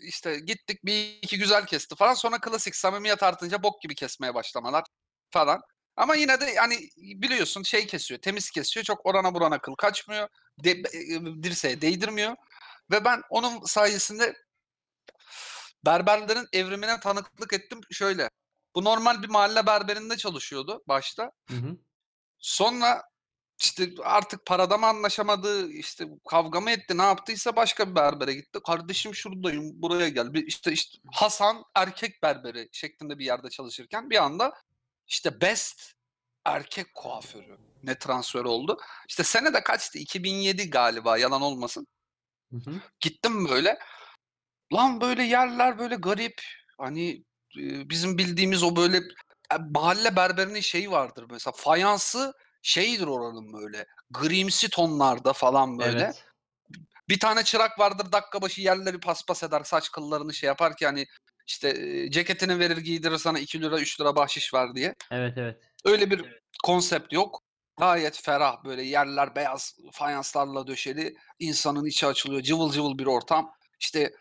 İşte gittik bir iki güzel kesti falan. Sonra klasik samimiyet artınca bok gibi kesmeye başlamalar falan. Ama yine de yani biliyorsun şey kesiyor, temiz kesiyor. Çok orana burana kıl kaçmıyor. De, e, dirseğe değdirmiyor. Ve ben onun sayesinde berberlerin evrimine tanıklık ettim şöyle. Bu normal bir mahalle berberinde çalışıyordu başta. Hı hı. Sonra işte artık parada mı anlaşamadı, işte kavga mı etti, ne yaptıysa başka bir berbere gitti. Kardeşim şuradayım, buraya gel. Bir işte, işte Hasan erkek berberi şeklinde bir yerde çalışırken bir anda işte best erkek kuaförü ne transfer oldu. İşte sene de kaçtı? 2007 galiba yalan olmasın. Hı hı. Gittim böyle. Lan böyle yerler böyle garip. Hani e, bizim bildiğimiz o böyle e, mahalle berberinin şeyi vardır mesela fayansı şeydir oranın böyle grimsi tonlarda falan böyle. Evet. Bir tane çırak vardır dakika başı yerleri paspas eder saç kıllarını şey yapar ki hani işte e, ceketini verir giydirir sana 2 lira 3 lira bahşiş ver diye. Evet evet. Öyle bir konsept yok. Gayet ferah böyle yerler beyaz fayanslarla döşeli. insanın içi açılıyor. Cıvıl cıvıl bir ortam. İşte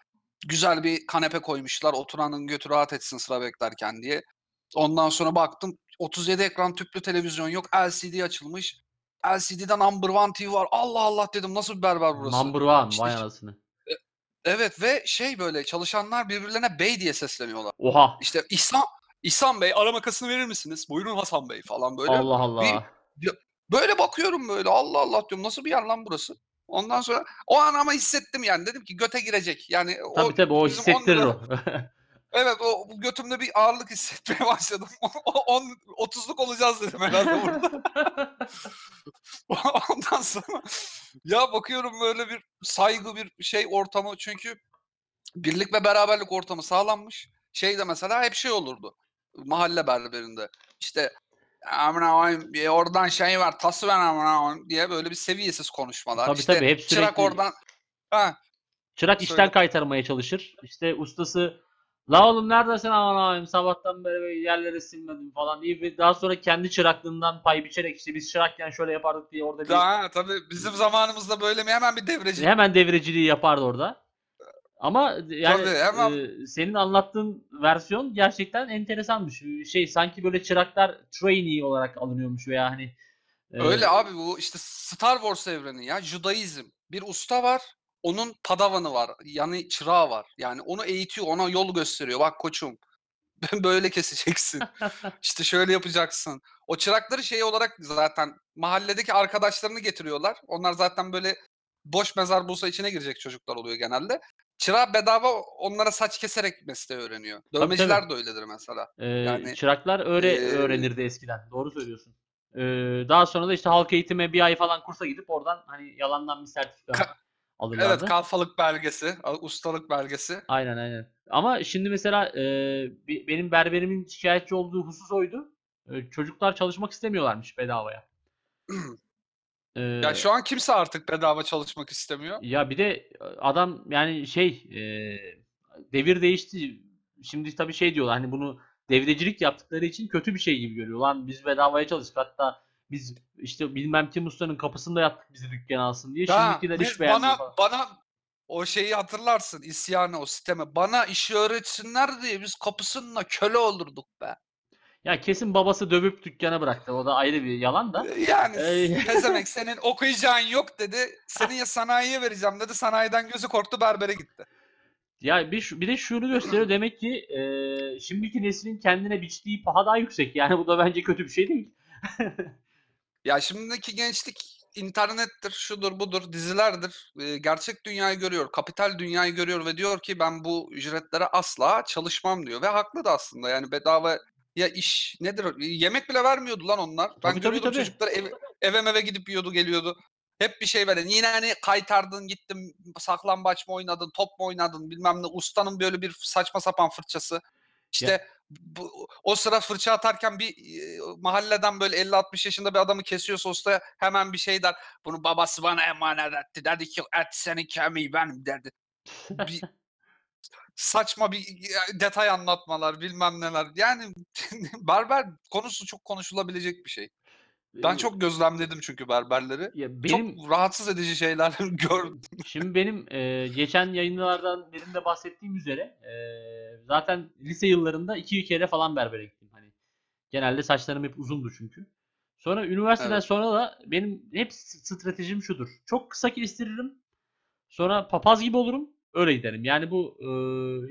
güzel bir kanepe koymuşlar. Oturanın götü rahat etsin sıra beklerken diye. Ondan sonra baktım 37 ekran tüplü televizyon yok. LCD açılmış. LCD'den Number One TV var. Allah Allah dedim nasıl bir berber burası? Number one İşte vay anasını. Evet ve şey böyle çalışanlar birbirlerine bey diye sesleniyorlar. Oha. İşte İhsan, İhsan Bey ara makasını verir misiniz? Buyurun Hasan Bey falan böyle. Allah Allah. Böyle bakıyorum böyle Allah Allah diyorum nasıl bir yer lan burası? Ondan sonra o an ama hissettim yani dedim ki göte girecek. Yani Tabii o tabii o hissettirir o. Evet o götümde bir ağırlık hissetmeye başladım. 10 30'luk olacağız dedim herhalde burada. Ondan sonra ya bakıyorum böyle bir saygı bir şey ortamı çünkü birlik ve beraberlik ortamı sağlanmış. Şey de mesela hep şey olurdu. Mahalle berberinde. İşte amına koyayım, oradan şey var tası ver amına koyayım diye böyle bir seviyesiz konuşmalar. Tabii, işte tabii, hep çırak sürekli- oradan ha Çırak Söyle. işten kaytarmaya çalışır. İşte ustası La oğlum neredesin aman abim sabahtan beri böyle yerleri silmedim falan diye daha sonra kendi çıraklığından pay biçerek işte biz çırakken şöyle yapardık diye orada bir ha, tabii bizim zamanımızda böyle mi hemen bir devreci hemen devreciliği yapardı orada. Ama yani Tabii, hemen- e, senin anlattığın versiyon gerçekten enteresanmış. Şey sanki böyle çıraklar trainee olarak alınıyormuş veya hani e, Öyle abi bu işte Star Wars evreni ya Judaizm. Bir usta var, onun padavanı var, yani çırağı var. Yani onu eğitiyor, ona yol gösteriyor. Bak koçum, böyle keseceksin. işte şöyle yapacaksın. O çırakları şey olarak zaten mahalledeki arkadaşlarını getiriyorlar. Onlar zaten böyle boş mezar bulsa içine girecek çocuklar oluyor genelde. Çırağı bedava onlara saç keserek mesleği öğreniyor. tabii. Dövmeciler de öyledir mesela. e, yani, çıraklar öyle e, öğrenirdi eskiden. Doğru söylüyorsun. E, daha sonra da işte halk eğitime bir ay falan kursa gidip oradan hani yalandan bir sertifika Ka- alırlardı. Evet, kalfalık belgesi, ustalık belgesi. Aynen aynen. Ama şimdi mesela e, benim berberimin şikayetçi olduğu husus oydu. E, çocuklar çalışmak istemiyorlarmış bedavaya. E, Ya şu an kimse artık bedava çalışmak istemiyor. ya bir de adam yani şey e, devir değişti. Şimdi tabii şey diyorlar hani bunu devrecilik yaptıkları için kötü bir şey gibi görüyor. Lan biz bedavaya çalıştık hatta biz işte bilmem kim ustanın kapısında yattık bizi dükkan alsın diye. Ha, Şimdikiler biz- iş beğenmiyor bana falan. bana o şeyi hatırlarsın isyanı o sisteme. Bana işi öğretsinler diye biz kapısında köle olurduk be. Ya kesin babası dövüp dükkana bıraktı. O da ayrı bir yalan da. Yani Ey. pezemek senin okuyacağın yok dedi. Seni ya sanayiye vereceğim dedi. Sanayiden gözü korktu berbere gitti. Ya bir, bir de şunu gösteriyor demek ki e, şimdiki neslin kendine biçtiği paha daha yüksek. Yani bu da bence kötü bir şey değil. Ya şimdiki gençlik internettir, şudur budur, dizilerdir. Ee, gerçek dünyayı görüyor, kapital dünyayı görüyor ve diyor ki ben bu ücretlere asla çalışmam diyor. Ve haklı da aslında yani bedava ya iş nedir? Yemek bile vermiyordu lan onlar. Ben Tabii, görüyordum tabii. çocuklar ev, eve meve gidip yiyordu geliyordu. Hep bir şey böyle. Yine hani kaytardın gittin saklambaç mı oynadın, top mu oynadın bilmem ne. Ustanın böyle bir saçma sapan fırçası. İşte bu, o sıra fırça atarken bir e, mahalleden böyle 50-60 yaşında bir adamı kesiyorsa usta hemen bir şey der. Bunu babası bana emanet etti. Dedi ki et senin kemiği benim derdi. Bir, saçma bir detay anlatmalar bilmem neler. Yani berber konusu çok konuşulabilecek bir şey. Ben çok gözlemledim çünkü berberleri. ya benim Çok rahatsız edici şeyler gördüm. Şimdi benim e, geçen yayınlardan birinde bahsettiğim üzere e, zaten lise yıllarında iki kere falan berbere gittim. Hani genelde saçlarım hep uzundu çünkü. Sonra üniversiteden Evet. sonra da benim hep stratejim şudur. Çok kısa kestiririm. Sonra papaz gibi olurum. Öyle giderim. Yani bu e,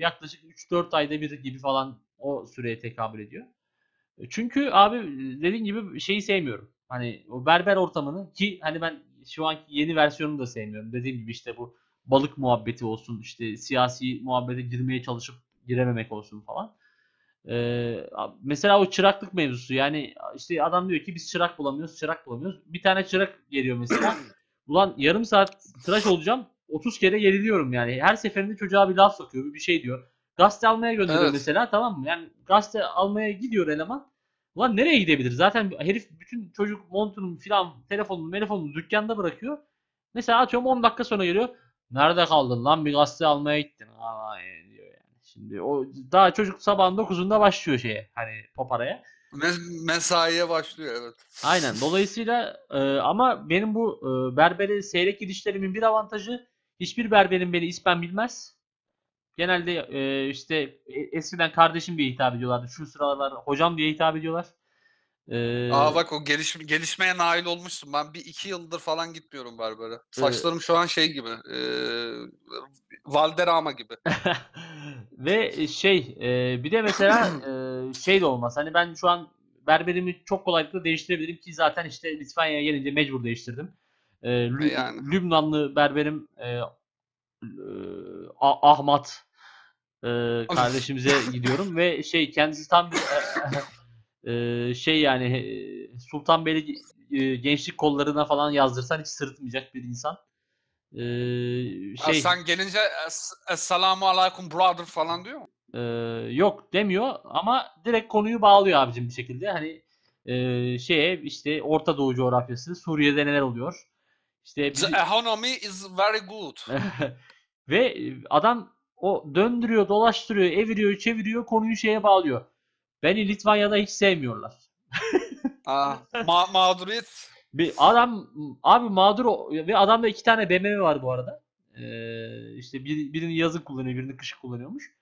yaklaşık 3-4 ayda bir gibi falan o süreye tekabül ediyor. E, Çünkü abi dediğin gibi şeyi sevmiyorum. Hani o berber ortamını ki hani ben şu anki yeni versiyonunu da sevmiyorum. Dediğim gibi işte bu balık muhabbeti olsun, işte siyasi muhabbete girmeye çalışıp girememek olsun falan. Ee, mesela o çıraklık mevzusu yani işte adam diyor ki biz çırak bulamıyoruz, çırak bulamıyoruz. Bir tane çırak geliyor mesela. Ulan yarım saat tıraş olacağım. 30 kere yeniliyorum yani. Her seferinde çocuğa bir laf sokuyor, bir şey diyor. Gazete almaya gönderiyor Evet. mesela tamam mı? Yani gazete almaya gidiyor eleman. Ulan nereye gidebilir? Zaten herif bütün çocuk montunun filan telefonunu telefonunu dükkanda bırakıyor. Mesela atıyorum 10 dakika sonra geliyor. Nerede kaldın lan bir gazete almaya gittin. Aa, diyor yani. Şimdi o daha çocuk sabahın 9'unda başlıyor şeye hani poparaya. Me- mesaiye başlıyor evet. Aynen. Dolayısıyla e, ama benim bu e, berbere seyrek gidişlerimin bir avantajı hiçbir berberin beni ismen bilmez. Genelde e, işte e- eskiden kardeşim diye hitap ediyorlardı. Şu sıralar hocam diye hitap ediyorlar. E, Aa bak o geliş, gelişmeye nail olmuşsun. Ben bir iki yıldır falan gitmiyorum berbere. Saçlarım şu an şey gibi. E, Valderrama gibi. Ve şey e, bir de mesela e, şey de olmaz. Hani ben şu an berberimi çok kolaylıkla değiştirebilirim ki zaten işte Litvanya'ya gelince mecbur değiştirdim. E, Lü- E, yani. Lübnanlı berberim e, e, Ah- Ahmet e, kardeşimize gidiyorum ve şey kendisi tam bir e, şey yani e, Sultanbeyli e, gençlik kollarına falan yazdırsan hiç sırıtmayacak bir insan. E, şey sen gelince Esselamu Aleyküm brother falan diyor mu? Ee, yok demiyor ama direkt konuyu bağlıyor abicim bir şekilde. Hani e, şeye işte Orta Doğu coğrafyası, Suriye'de neler oluyor? İşte The bizi- economy is very good. ve adam o döndürüyor, dolaştırıyor, eviriyor, çeviriyor, konuyu şeye bağlıyor. Beni Litvanya'da hiç sevmiyorlar. Aa, ma- mağduriyet. Bir adam abi mağdur ve adamda iki tane BMW var bu arada. Ee, işte bir, birini yazın kullanıyor, birini kışın kullanıyormuş.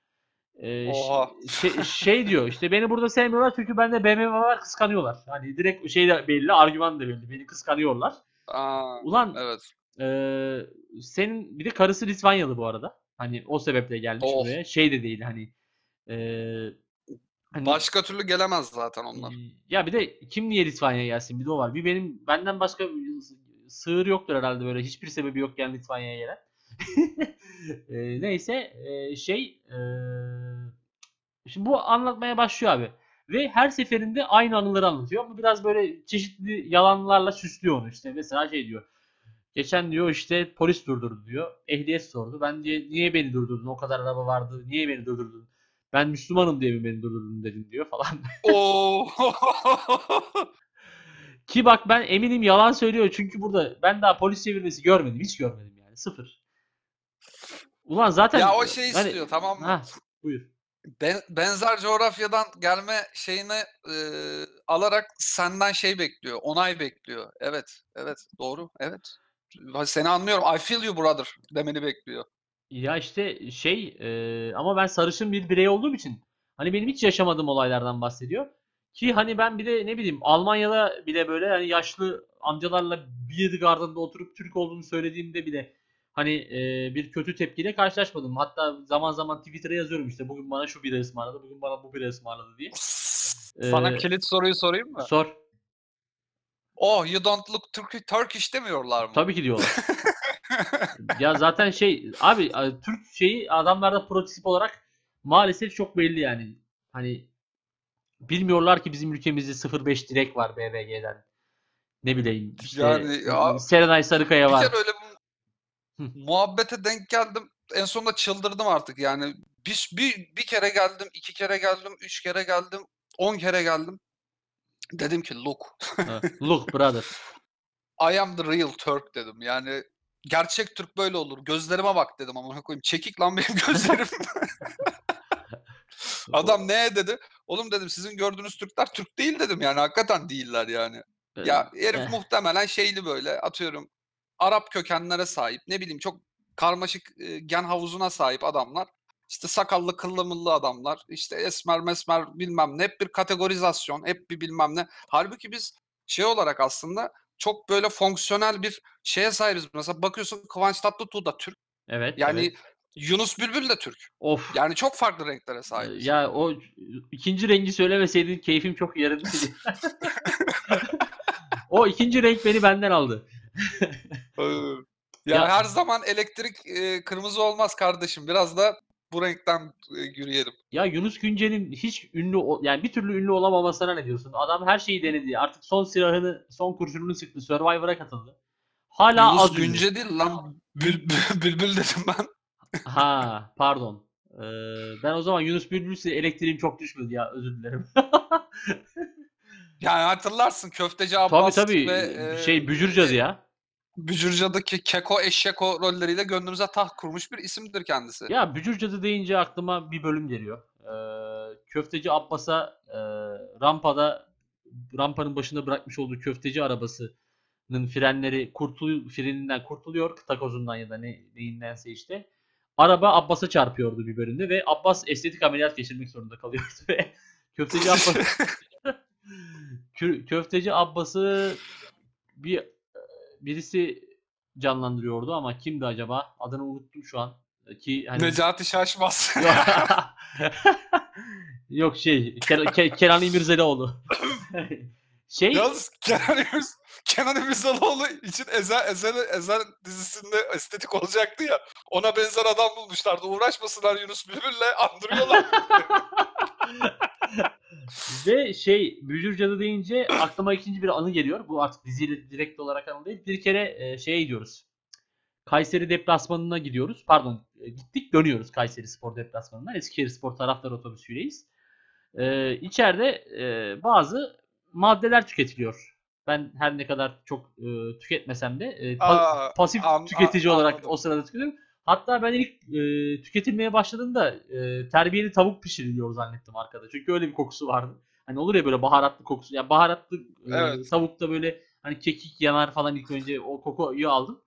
Ee, Oha. şey, şey diyor işte beni burada sevmiyorlar çünkü bende BMW var kıskanıyorlar. Hani direkt şey de belli, argüman da belli. Beni kıskanıyorlar. Aa, Ulan evet. eee, senin bir de karısı Litvanyalı bu arada. Hani o sebeple gelmiş Oh. buraya. Şey de değil hani eee hani- Başka türlü gelemez zaten onlar. ya bir de kim niye Litvanya'ya gelsin bir de o var. Bir benim benden başka sığır yoktur herhalde böyle hiçbir sebebi yokken Litvanya'ya gelen. Eee, neyse eee, şey eee, şimdi bu anlatmaya başlıyor abi. Ve her seferinde aynı anıları anlatıyor ama biraz böyle çeşitli yalanlarla süslüyor onu işte. Mesela şey diyor. Geçen diyor işte polis durdurdu diyor. Ehliyet sordu. Ben diye niye beni durdurdun? O kadar araba vardı. Niye beni durdurdun? Ben Müslümanım diye mi beni durdurdun dedim diyor falan. Oo. Ki bak ben eminim yalan söylüyor çünkü burada ben daha polis çevirmesi görmedim. Hiç görmedim yani. Sıfır. Ulan zaten ya o şey hani- istiyor tamam mı? Ha, buyur. Ben- benzer coğrafyadan gelme şeyini e, alarak senden şey bekliyor, onay bekliyor. Evet, evet, doğru, evet. Seni anlıyorum. I feel you brother demeni bekliyor. Ya işte şey e, ama ben sarışın bir birey olduğum için hani benim hiç yaşamadığım olaylardan bahsediyor. Ki hani ben bir de ne bileyim Almanya'da bile böyle hani yaşlı amcalarla bir gardında oturup Türk olduğunu söylediğimde bile hani e, bir kötü tepkiyle karşılaşmadım. Hatta zaman zaman Twitter'a yazıyorum işte bugün bana şu bira ısmarladı, bugün bana bu bira ısmarladı diye. Sana Ee, kilit soruyu sorayım mı? Sor. Oh, you don't look Turk Turkish demiyorlar mı? Tabii ki diyorlar. Ya zaten şey abi Türk şeyi adamlarda prototip olarak maalesef çok belli yani. Hani bilmiyorlar ki bizim ülkemizde 05 direk var BBG'den. ne bileyim işte Yani ya- Serenay Sarıkaya Bir var. kere öyle muhabbete denk geldim. En sonunda çıldırdım artık yani. Bir, bir, bir kere geldim, iki kere geldim, üç kere geldim, on kere geldim. Dedim ki look, Look brother. I am the real Turk dedim. Yani gerçek Türk böyle olur. Gözlerime bak dedim ama koyayım. Çekik lan benim gözlerim. Adam ne dedi? Oğlum dedim sizin gördüğünüz Türkler Türk değil dedim yani hakikaten değiller yani. Ya herif eh. muhtemelen şeyli böyle atıyorum Arap kökenlere sahip ne bileyim çok karmaşık e, gen havuzuna sahip adamlar. İşte sakallı kıllı mıllı adamlar işte esmer mesmer bilmem ne hep bir kategorizasyon hep bir bilmem ne. Halbuki biz şey olarak aslında çok böyle fonksiyonel bir şeye sahibiz. Mesela bakıyorsun Kıvanç Tatlıtuğ da Türk. Evet. Yani evet. Yunus Bülbül de Türk. of. Yani çok farklı renklere sahibiz. Ya o ikinci rengi söylemeseydin keyfim çok yerindeydi. o ikinci renk beni benden aldı. Ya, Ya- her zaman elektrik e, kırmızı olmaz kardeşim. Biraz da bu renkten e, yürüyelim. Ya Yunus Günce'nin hiç ünlü yani bir türlü ünlü olamamasına ne diyorsun? Adam her şeyi denedi. Artık son silahını, son kurşununu sıktı. Survivor'a katıldı. Hala Yunus az ünlü. Günce değil lan. Bül- bül- bülbül dedim ben. Ha, pardon. Ee, ben o zaman Yunus Bülbül'se elektriğim çok düşmedi ya. Özür dilerim. Yani hatırlarsın Köfteci tabii Abbas tabii. ve e, şey Bücürcadı ya. Bücürca'daki Keko Eşeko rolleriyle gönlümüze taht kurmuş bir isimdir kendisi. Ya Bücürcadı deyince aklıma bir bölüm geliyor. Ee, köfteci Abbas'a e, rampada rampanın başında bırakmış olduğu köfteci arabasının frenleri kurtul freninden kurtuluyor. Takozundan ya da ne, neyindense işte. Araba Abbas'a çarpıyordu bir bölümde ve Abbas estetik ameliyat geçirmek zorunda kalıyordu ve köfteci Abbas Kö- köfteci Abbas'ı bir birisi canlandırıyordu ama kimdi acaba? Adını unuttum şu an. Ki hani Necati Şaşmaz. Yok şey Ke- Ke- Kenan İmirzalıoğlu. şey Yalnız Kenan, İmiz, Kenan İmirzalıoğlu için Ezel, Ezel, Ezel dizisinde estetik olacaktı ya. Ona benzer adam bulmuşlardı. Uğraşmasınlar Yunus Bülbül'le andırıyorlar. ve şey Bücür Cadı deyince aklıma ikinci bir anı geliyor. Bu artık diziyle direkt olarak anı değil. Bir kere e, şeye gidiyoruz. Kayseri deplasmanına gidiyoruz. Pardon e, gittik dönüyoruz Kayseri Spor deplasmanından. Eskişehir Spor taraftar otobüsüyleyiz. Ee, içeride e, bazı maddeler tüketiliyor. Ben her ne kadar çok e, tüketmesem de e, pa- Aa, pasif an- tüketici an- olarak anladım. o sırada tüketiyorum. Hatta ben ilk e, tüketilmeye başladığımda e, terbiyeli tavuk pişiriliyor zannettim arkada. Çünkü öyle bir kokusu vardı. Hani olur ya böyle baharatlı kokusu. Ya baharatlı e, Evet. tavukta böyle hani kekik yanar falan ilk önce o kokuyu aldım.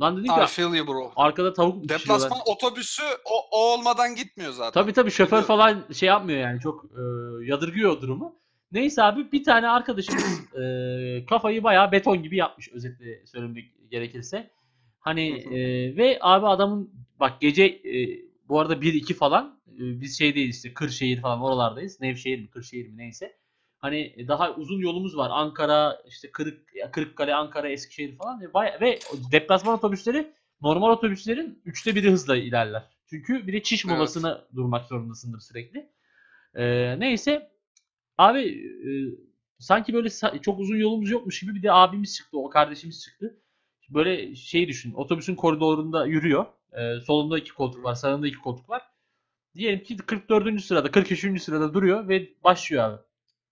Lan dedim I ki feel you bro. arkada tavuk? Deplasman otobüsü o, o olmadan gitmiyor zaten. Tabii tabii şoför falan şey yapmıyor yani çok e, yadırgıyor durumu. Neyse abi bir tane arkadaşımız e, kafayı bayağı beton gibi yapmış özetle söylemek gerekirse. Hani Hı hı. e, ve abi adamın bak gece e, bu arada 1-2 falan e, biz şeydeyiz işte Kırşehir falan oralardayız. Nevşehir mi Kırşehir mi neyse. Hani daha uzun yolumuz var. Ankara işte Kırık Kırıkkale, Ankara, Eskişehir falan ve, baya- ve deplasman otobüsleri normal otobüslerin üçte biri hızla ilerler. Çünkü bir de çiş Evet. molasına durmak zorundasındır sürekli. Ee, neyse abi e, sanki böyle çok uzun yolumuz yokmuş gibi bir de abimiz çıktı, o kardeşimiz çıktı. Böyle şey düşün, otobüsün koridorunda yürüyor. Ee, solunda iki koltuk var, sağında iki koltuk var. Diyelim ki 44. sırada, 43. sırada duruyor ve başlıyor abi.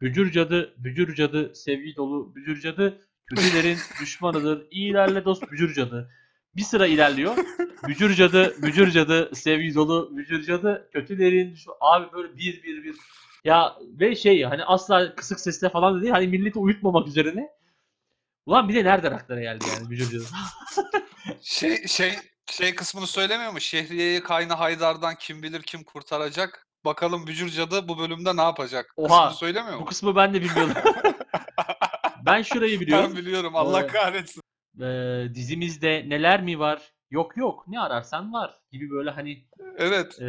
Bücür cadı, bücür cadı, sevgi dolu bücür cadı, kötülerin düşmanıdır. İyilerle dost bücür cadı. Bir sıra ilerliyor. Bücür cadı, bücür cadı, sevgi dolu bücür cadı, kötülerin düşmanı. Abi böyle bir bir bir. Ya ve şey hani asla kısık sesle falan da değil. Hani milleti uyutmamak üzerine. Ulan bir de nereden aklına geldi yani cadı. Şey şey şey kısmını söylemiyor mu? Şehriye'yi Kayna Haydar'dan kim bilir kim kurtaracak? Bakalım Bücür Cadı bu bölümde ne yapacak? Oha, Kısmını söylemiyor Bu mu? kısmı ben de bilmiyordum. ben şurayı biliyorum. Ben biliyorum. Allah Evet. kahretsin. Ee, dizimizde neler mi var? Yok yok ne ararsan var gibi böyle hani Evet. Ee,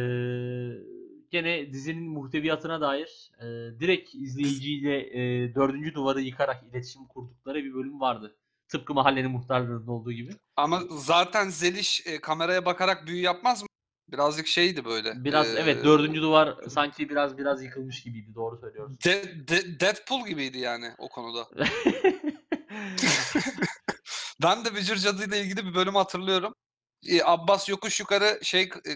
gene dizinin muhteviyatına dair e, direkt izleyiciyle e, dördüncü duvarı yıkarak iletişim kurdukları bir bölüm vardı. Tıpkı mahallenin muhtarlarında olduğu gibi. Ama zaten Zeliş e, kameraya bakarak büyü yapmaz mı? Birazcık şeydi böyle. Biraz e, evet dördüncü duvar sanki biraz biraz yıkılmış gibiydi doğru söylüyorsun. De- De- Deadpool gibiydi yani o konuda. Ben de Bücür Cadı ile ilgili bir bölüm hatırlıyorum. Ee, Abbas yokuş yukarı şey e,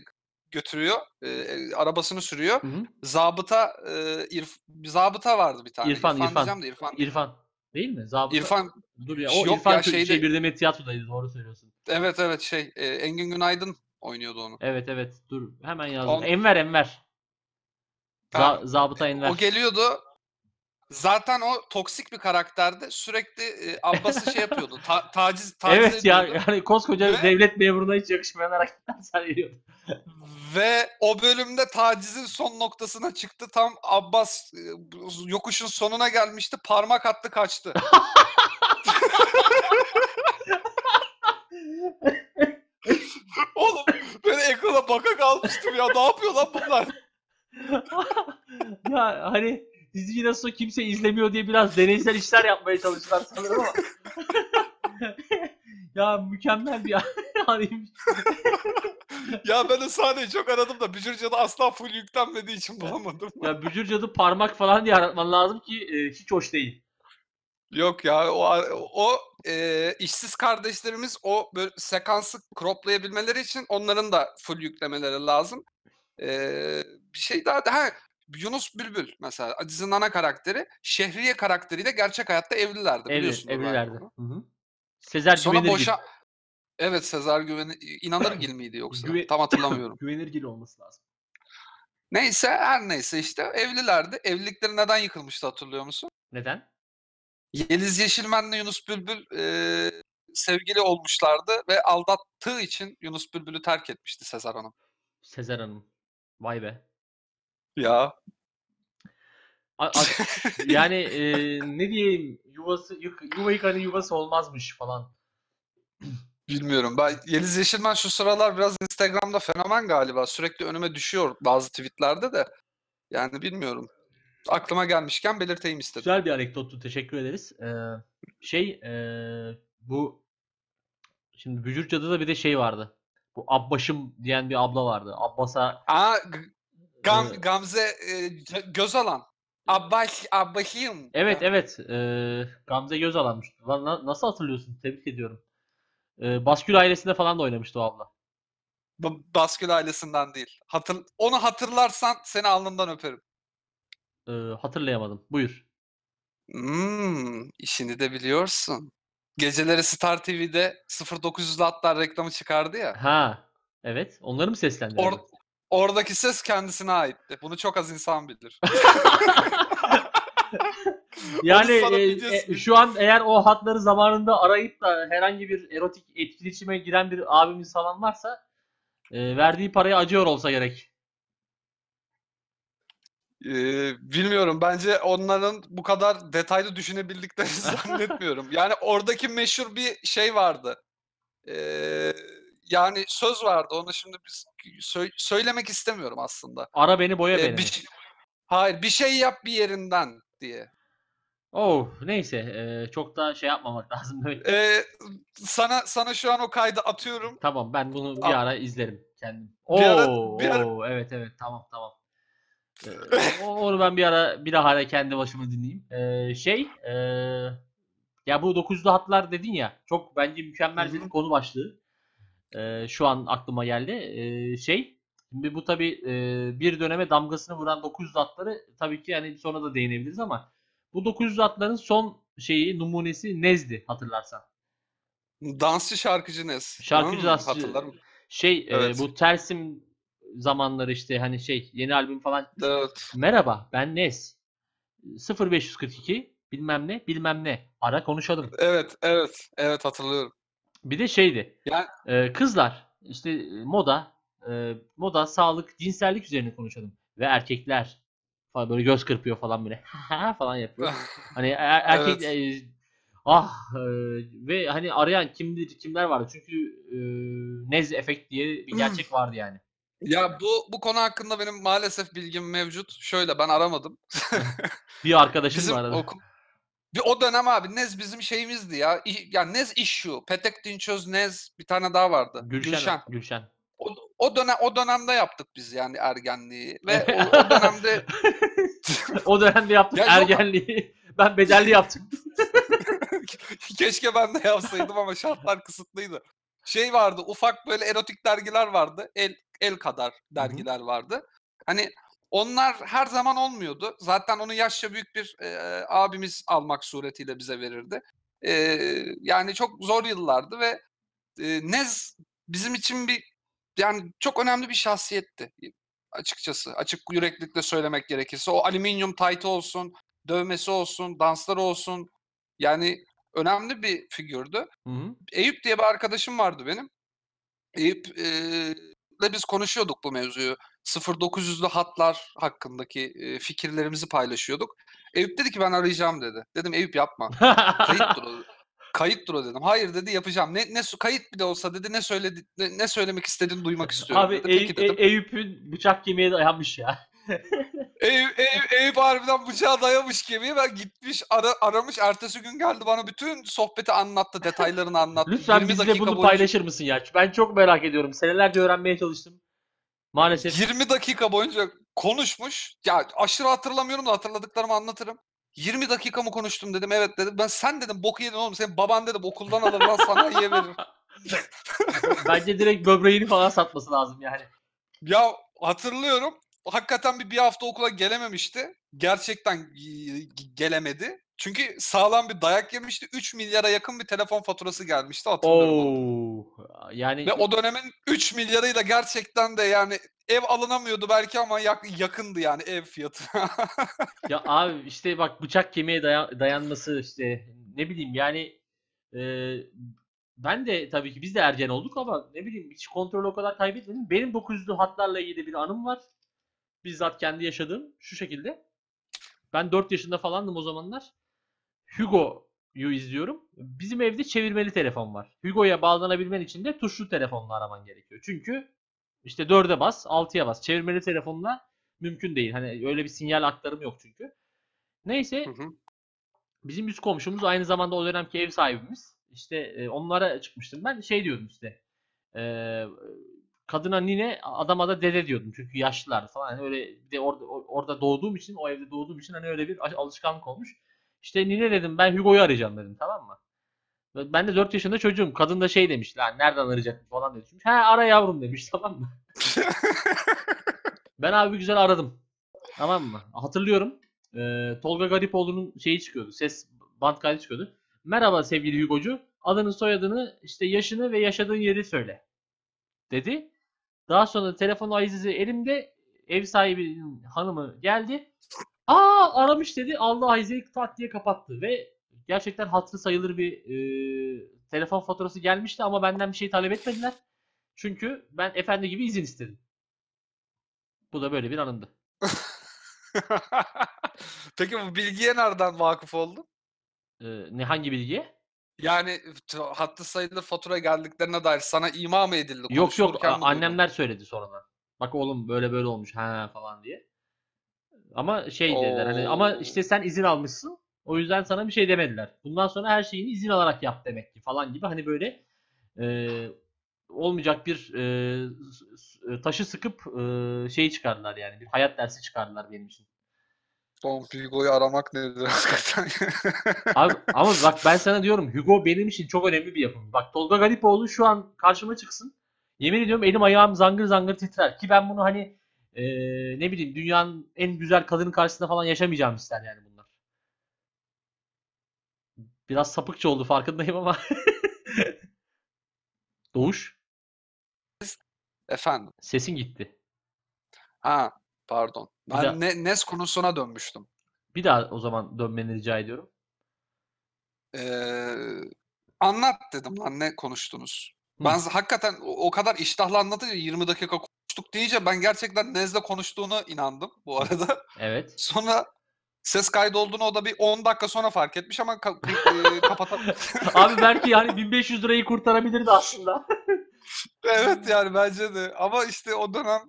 götürüyor. e, e, arabasını sürüyor. Hı hı. Zabıta e, İrf- zabıta vardı bir tane. İrfan, İrfan. diyeceğim de İrfan. İrfan. Değil mi? Zabıta. İrfan Dur ya. Yok O İrfan ya, şeyde- şey bir demet tiyatrodaydı. Doğru söylüyorsun. evet evet şey e, Engin Günaydın oynuyordu onu. Evet evet. Dur. Hemen yazdım. On- Enver Enver. Za- Ha, zabıta Enver. O geliyordu. Zaten o toksik bir karakterdi. Sürekli e, Abbas'ı şey yapıyordu. ta- taciz taciz Evet ya ediyordu. yani koskoca Ve- devlet memuruna hiç yakışmayan hareketler sergiliyordu. Ve o bölümde tacizin son noktasına çıktı. Tam Abbas e, yokuşun sonuna gelmişti. Parmak attı kaçtı. Oğlum ben ekrana baka kalmıştım ya. Ne yapıyor lan bunlar? ya hani diziyi nasıl kimse izlemiyor diye biraz deneysel işler yapmaya çalıştılar sanırım ama. ya mükemmel bir anıymış. ya ben o sahneyi çok aradım da Bücür Cadı asla full yüklenmediği için bulamadım. Ya bücür cadı parmak falan diye aratman lazım ki e, hiç hoş değil. Yok ya o o e, işsiz kardeşlerimiz o böyle sekansı croplayabilmeleri için onların da full yüklemeleri lazım. E, bir şey daha ha, Yunus Bülbül mesela dizinin ana karakteri Şehriye karakteriyle gerçek hayatta evlilerdi Evli, biliyorsunuz belki evlilerdi. Hı hı. Sezer Sonra Güvenirgil. boşa Evet Sezar Güveni İnanırgil miydi yoksa? Güve- Tam hatırlamıyorum. Güvenirgil olması lazım. neyse her neyse işte evlilerdi. Evlilikleri neden yıkılmıştı hatırlıyor musun? Neden? Yeliz Yeşilmen'le Yunus Bülbül eee, sevgili olmuşlardı ve aldattığı için Yunus Bülbül'ü terk etmişti Sezar Hanım. Sezer Hanım. Vay be. Ya. A- a- yani e, ne diyeyim yuvası yık, yuva yıkanın yuvası olmazmış falan. Bilmiyorum. Ben Yeliz Yeşilmen şu sıralar biraz Instagram'da fenomen galiba. Sürekli önüme düşüyor bazı tweetlerde de. Yani bilmiyorum. Aklıma gelmişken belirteyim istedim. Güzel bir anekdottu. Teşekkür ederiz. Ee, şey e, bu şimdi Bücür Cadı'da bir de şey vardı. Bu Abbaşım diyen bir abla vardı. Abbas'a Aa, G- Gam, Ee, Gamze e, C- Gözalan. Abbaş, Abbaşım. Evet evet. E, Gamze Gözalan'mış. Lan na- nasıl hatırlıyorsun? Tebrik ediyorum. E, Baskül ailesinde falan da oynamıştı o abla. B- Baskül ailesinden değil. Hatır, onu hatırlarsan seni alnından öperim. E, hatırlayamadım. Buyur. Hmm, işini de biliyorsun. Geceleri Star TV'de 0900'lü atlar reklamı çıkardı ya. Ha. Evet. Onları mı seslendirdin? Or- oradaki ses kendisine aitti. Bunu çok az insan bilir. Yani sana e, e, şu an eğer o hatları zamanında arayıp da herhangi bir erotik etkileşime giren bir abimiz falan varsa e, verdiği paraya acıyor olsa gerek. Ee, bilmiyorum. Bence onların bu kadar detaylı düşünebildiklerini zannetmiyorum. Yani oradaki meşhur bir şey vardı. Ee, yani söz vardı. Onu şimdi biz sö- söylemek istemiyorum aslında. Ara beni boya Ee, beni. bir şey- hayır, bir şey yap bir yerinden diye. Oh neyse e, çok da şey yapmamak lazım. Evet. Ee, sana sana şu an o kaydı atıyorum. Tamam ben bunu bir Al. ara izlerim kendim. Bir ara- Oo, bir ara- oo, evet evet tamam tamam. Ee, o- onu ben bir ara bir daha kendi başıma dinleyeyim. Ee, şey e, ya bu 900'lü hatlar dedin ya çok bence mükemmel Hı bir konu başlığı. Ee, şu an aklıma geldi. Ee, şey şimdi bu tabi bir döneme damgasını vuran 900'lü hatları tabii ki yani sonra da değinebiliriz ama bu 900'lü hatların son şeyi numunesi Nez'di hatırlarsan. Dansçı şarkıcı Nes. Şarkıcı Hmm, dansçı- Hatırlarım. Şey e, Evet. bu Tersim zamanları işte hani şey yeni albüm falan Evet. Merhaba ben Nes. 0542 bilmem ne bilmem ne. Ara konuşalım. Evet, evet. Evet hatırlıyorum. Bir de şeydi. Yani- e, kızlar işte e, moda e, moda sağlık cinsellik üzerine konuşalım. Ve erkekler falan böyle göz kırpıyor falan böyle falan yapıyor. Hani er- erkek e, ah e, ve hani arayan kimdir kimler vardı çünkü e, Nez efekt diye bir gerçek vardı yani. Ya bu bu konu hakkında benim maalesef bilgim mevcut. Şöyle ben aramadım. Bir arkadaşım Bizim vardı. oku- bir o dönem abi Nez bizim şeyimizdi ya. İ- Ya Nez issue. Petek Dinçöz Nez bir tane daha vardı. Gülşen. Gülşen. Gülşen. O, o dönem o dönemde yaptık biz yani ergenliği ve o, o dönemde o dönemde yaptık Ya yok- ergenliği. Ben bedelli yaptım. Keşke ben de yapsaydım ama şartlar kısıtlıydı. Şey vardı ufak böyle erotik dergiler vardı. El el kadar dergiler vardı. Hani onlar her zaman olmuyordu. Zaten onu yaşça büyük bir e, abimiz almak suretiyle bize verirdi. E, yani çok zor yıllardı ve e, Nez bizim için bir yani çok önemli bir şahsiyetti açıkçası. Açık yüreklilikle söylemek gerekirse. O alüminyum taytı olsun, dövmesi olsun, dansları olsun. Yani önemli bir figürdü. Hı hı. Eyüp diye bir arkadaşım vardı benim. Eyüp eee, ile biz konuşuyorduk bu mevzuyu. 0900'lü hatlar hakkındaki fikirlerimizi paylaşıyorduk. Eyüp dedi ki ben arayacağım dedi. Dedim Eyüp yapma. Kayıttır o. Kayıttır o dedim. Hayır dedi yapacağım. Ne ne kayıt bile olsa dedi ne söyledi ne, ne söylemek istediğini duymak istiyorum Abi dedi. Eyüp, dedim. Eyüp'ün bıçak kemiğe dayanmış ya. Eyüp, Eyüp, Eyüp harbiden bıçağa dayamış gemiye ben gitmiş ara- aramış ertesi gün geldi bana bütün sohbeti anlattı detaylarını anlattı. Lütfen 20 bizle dakika bunu boyunca- paylaşır mısın ya? Ben çok merak ediyorum. Senelerce öğrenmeye çalıştım. Maalesef 20 dakika boyunca konuşmuş. Ya aşırı hatırlamıyorum da hatırladıklarımı anlatırım. 20 dakika mı konuştum dedim. Evet dedim. Ben sen dedim boku yedin oğlum. Senin baban dedim okuldan alır lan sanayiye verir. bence direkt böbreğini falan satması lazım yani. Ya hatırlıyorum. Hakikaten bir, bir hafta okula gelememişti. Gerçekten gelemedi. Çünkü sağlam bir dayak yemişti. 3 milyara yakın bir telefon faturası gelmişti hatırlıyorum. onu. Oo. Yani Ve o dönemin 3 milyarıyla gerçekten de yani ev alınamıyordu belki ama yak- yakındı yani ev fiyatı. ya abi işte bak bıçak kemiğe daya- dayanması işte ne bileyim yani e, ben de tabii ki biz de ergen olduk ama ne bileyim hiç kontrolü o kadar kaybetmedim. Benim 900'lü hatlarla ilgili bir anım var. Bizzat kendi yaşadığım şu şekilde. Ben 4 yaşında falandım o zamanlar. Hugo'yu izliyorum. Bizim evde çevirmeli telefon var. Hugo'ya bağlanabilmen için de tuşlu telefonla araman gerekiyor. Çünkü işte 4'e bas, 6'ya bas. Çevirmeli telefonla mümkün değil. Hani öyle bir sinyal aktarımı yok çünkü. Neyse Hı hı. bizim üst komşumuz aynı zamanda o dönemki ev sahibimiz. İşte e, onlara çıkmıştım ben. Şey diyordum işte. e, kadına nine, adama da dede diyordum. Çünkü yaşlılar falan. Hani öyle bir de orada orada doğduğum için, o evde doğduğum için hani öyle bir al- alışkanlık olmuş. İşte nine dedim ben Hugo'yu arayacağım dedim tamam mı? Ben de 4 yaşında çocuğum. Kadın da şey demiş lan nereden arayacak falan demiş. He ara yavrum demiş tamam mı? Ben abi güzel aradım. Tamam mı? Hatırlıyorum. Ee, Tolga Garipoğlu'nun şeyi çıkıyordu. Ses band kaydı çıkıyordu. Merhaba sevgili Hugo'cu. Adını, soyadını, işte yaşını ve yaşadığın yeri söyle. Dedi. Daha sonra telefon ayizizi elimde. Ev sahibinin hanımı geldi. Aa aramış dedi. Allah ayizeyi tak diye kapattı ve gerçekten hatırı sayılır bir e, telefon faturası gelmişti ama benden bir şey talep etmediler. Çünkü ben efendi gibi izin istedim. Bu da böyle bir anımdı. Peki bu bilgiye nereden vakıf oldun? Ee, ne hangi bilgiye? Yani t- hattı sayılır fatura geldiklerine dair sana ima mı edildi? Yok yok Konuşulurken a- mi duydun? annemler söyledi sonradan. Bak oğlum böyle böyle olmuş ha falan diye. Ama şey dediler hani ama Oo. işte sen izin almışsın. O yüzden sana bir şey demediler. Bundan sonra her şeyini izin alarak yap demek ki falan gibi hani böyle e, olmayacak bir e, s- s- taşı sıkıp e, şey çıkardılar yani bir hayat dersi çıkardılar benim için. Don Hugo'yu aramak nedir hakikaten? Abi, ama bak ben sana diyorum Hugo benim için çok önemli bir yapım. Bak Tolga Garipoğlu şu an karşıma çıksın. Yemin ediyorum elim ayağım zangır zangır titrer. Ki ben bunu hani eee, ne bileyim dünyanın en güzel kadının karşısında falan yaşamayacağım ister yani bunlar. Biraz sapıkça oldu farkındayım ama. Doğuş Efendim. sesin gitti. Ha pardon. Ben daha- ne, NES konusuna dönmüştüm. Bir daha o zaman dönmeni rica ediyorum. Ee, anlat dedim lan ne konuştunuz. Hı. Ben hakikaten o o kadar iştahla anlatınca 20 dakika konuştuk deyince ben gerçekten Nez'le konuştuğunu inandım bu arada. Evet. Sonra ses kaydı olduğunu o da bir 10 dakika sonra fark etmiş ama ka- e, kapatalım. Abi belki yani 1500 lirayı kurtarabilirdi aslında. Evet yani bence de. Ama işte o dönem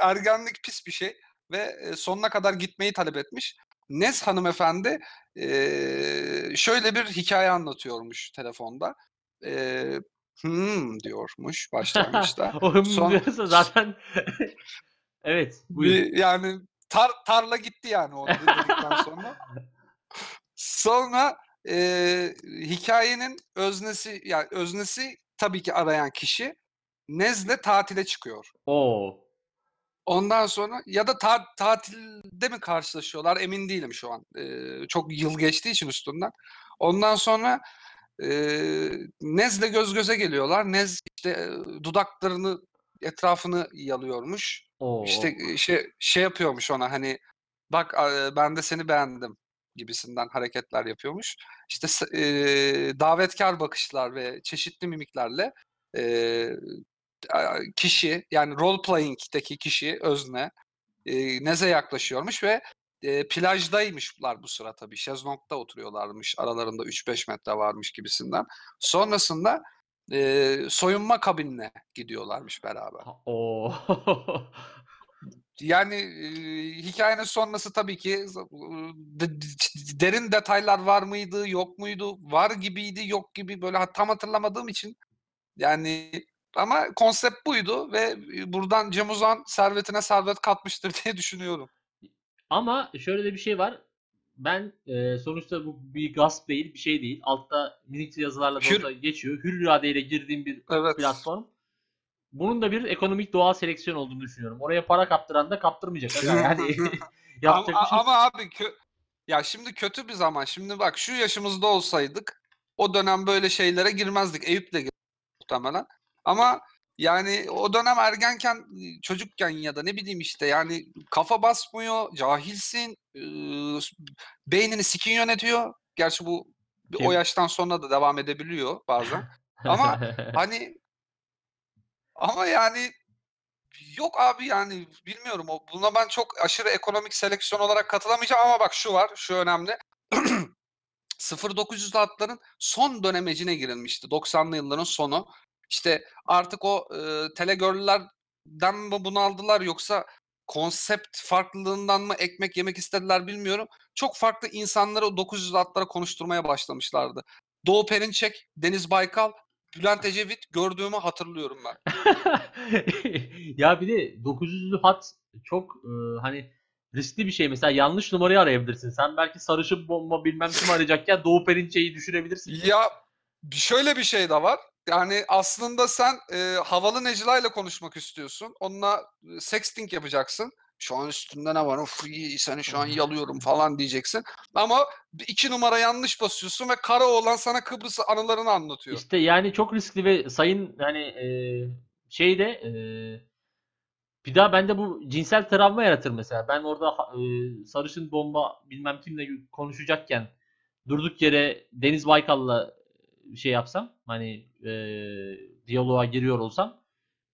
ergenlik pis bir şey ve sonuna kadar gitmeyi talep etmiş. Nez hanımefendi e, şöyle bir hikaye anlatıyormuş telefonda. E, hmm diyormuş başlangıçta. Son- zaten evet buyur. bir, yani tar, tarla gitti yani o dedikten sonra. Sonra e, hikayenin öznesi yani öznesi tabii ki arayan kişi Nez'le tatile çıkıyor. Oo. Ondan sonra ya da ta- tatilde mi karşılaşıyorlar emin değilim şu an. Ee, çok yıl geçtiği için üstünden. Ondan sonra e, Nez'le göz göze geliyorlar. Nez işte e, dudaklarını etrafını yalıyormuş. Oo. İşte e, şey şey yapıyormuş ona hani bak a- ben de seni beğendim gibisinden hareketler yapıyormuş. İşte e, davetkar bakışlar ve çeşitli mimiklerle e, kişi yani role playing'deki kişi özne e, Nez'e yaklaşıyormuş ve e, plajdaymışlar bu sıra tabii. Şezlong'da oturuyorlarmış. Aralarında 3-5 metre varmış gibisinden. Sonrasında e, soyunma kabinine gidiyorlarmış beraber. Oo. Yani e, hikayenin sonrası tabii ki derin detaylar var mıydı, yok muydu? Var gibiydi, yok gibi böyle tam hatırlamadığım için yani ama konsept buydu ve e, buradan Cem Uzan servetine servet katmıştır diye düşünüyorum. Ama şöyle de bir şey var. Ben e, sonuçta bu bir gasp değil, bir şey değil. Altta minik yazılarla da Hür- olsa geçiyor. Hür iradeyle girdiğim bir Evet. platform. Bunun da bir ekonomik doğal seleksiyon olduğunu düşünüyorum. Oraya para kaptıran da kaptırmayacak. Yani yapacak Ama, bir şey. ama abi kö- ya şimdi kötü bir zaman. Şimdi bak şu yaşımızda olsaydık o dönem böyle şeylere girmezdik. Eyüp de girdi muhtemelen. Ama yani o dönem ergenken, çocukken ya da ne bileyim işte yani kafa basmıyor, cahilsin, ıı, beynini sikin yönetiyor. Gerçi bu Kim? o yaştan sonra da devam edebiliyor bazen. Ama hani ama yani yok abi yani bilmiyorum buna ben çok aşırı ekonomik seleksiyon olarak katılamayacağım ama bak şu var şu önemli 0900'lü hatların son dönemecine girilmişti 90'lı yılların sonu işte artık o e, telegirl'lerden mi bunu aldılar yoksa konsept farklılığından mı ekmek yemek istediler bilmiyorum çok farklı insanları o 900'lü hatlara konuşturmaya başlamışlardı Doğu Perinçek, Deniz Baykal, Bülent Ecevit gördüğümü hatırlıyorum ben. ya bir de 900'lü hat çok e, hani riskli bir şey. Mesela yanlış numarayı arayabilirsin. Sen belki sarışın bomba bilmem kim arayacakken Doğu Perinçek'i düşürebilirsin. Ya şöyle bir şey de var. Yani aslında sen e, havalı Necla ile konuşmak istiyorsun. Onunla sexting yapacaksın. Şu an üstünde ne var? Of iyi seni şu an yalıyorum falan diyeceksin. Ama iki numara yanlış basıyorsun ve kara oğlan sana Kıbrıs anılarını anlatıyor. İşte yani çok riskli ve sayın hani e, şeyde e, bir daha bende bu cinsel travma yaratır mesela. Ben orada e, sarışın bomba bilmem kimle konuşacakken durduk yere Deniz Baykal'la şey yapsam hani e, diyaloğa giriyor olsam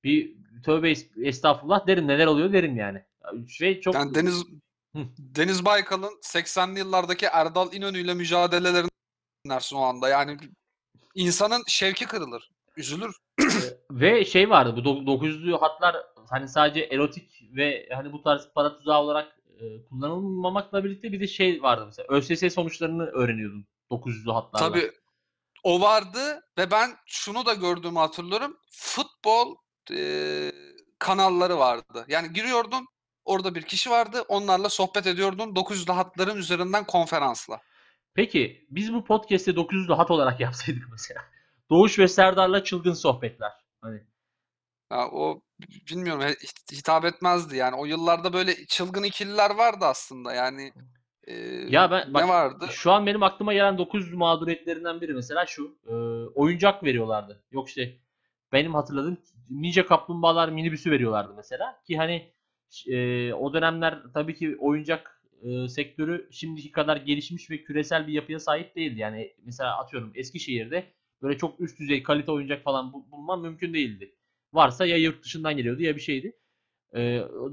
bir tövbe es- estağfurullah derim neler oluyor derim yani. Şey çok Yani Deniz. Deniz Baykal'ın 80'li yıllardaki Erdal İnönü ile mücadelelerini dinlersin o anda. Yani insanın şevki kırılır, üzülür. Ve şey vardı bu do- 900'lü hatlar hani sadece erotik ve hani bu tarz para tuzağı olarak e, kullanılmamakla birlikte bir de şey vardı mesela ÖSS sonuçlarını öğreniyordun 900'lü hatlarla. Tabii o vardı ve ben şunu da gördüğümü hatırlıyorum. Futbol eee, kanalları vardı. Yani giriyordun orada bir kişi vardı onlarla sohbet ediyordun 900'lü hatların üzerinden konferansla. Peki biz bu podcast'i 900'lü hat olarak yapsaydık mesela. Doğuş ve Serdar'la çılgın sohbetler. Hani Ya o bilmiyorum hit- hitap etmezdi yani. O yıllarda böyle çılgın ikililer vardı aslında yani. Eee, Ya ben- bak- ne vardı? Şu an benim aklıma gelen 900 mağduriyetlerinden biri mesela şu. e, oyuncak veriyorlardı. Yok işte benim hatırladığım Ninja Kaplumbağalar minibüsü veriyorlardı mesela. Ki hani e, o dönemler tabii ki oyuncak e, sektörü şimdiki kadar gelişmiş ve küresel bir yapıya sahip değildi. Yani mesela atıyorum Eskişehir'de böyle çok üst düzey kalite oyuncak falan bul- bulman mümkün değildi. Varsa ya yurt dışından geliyordu ya bir şeydi. E,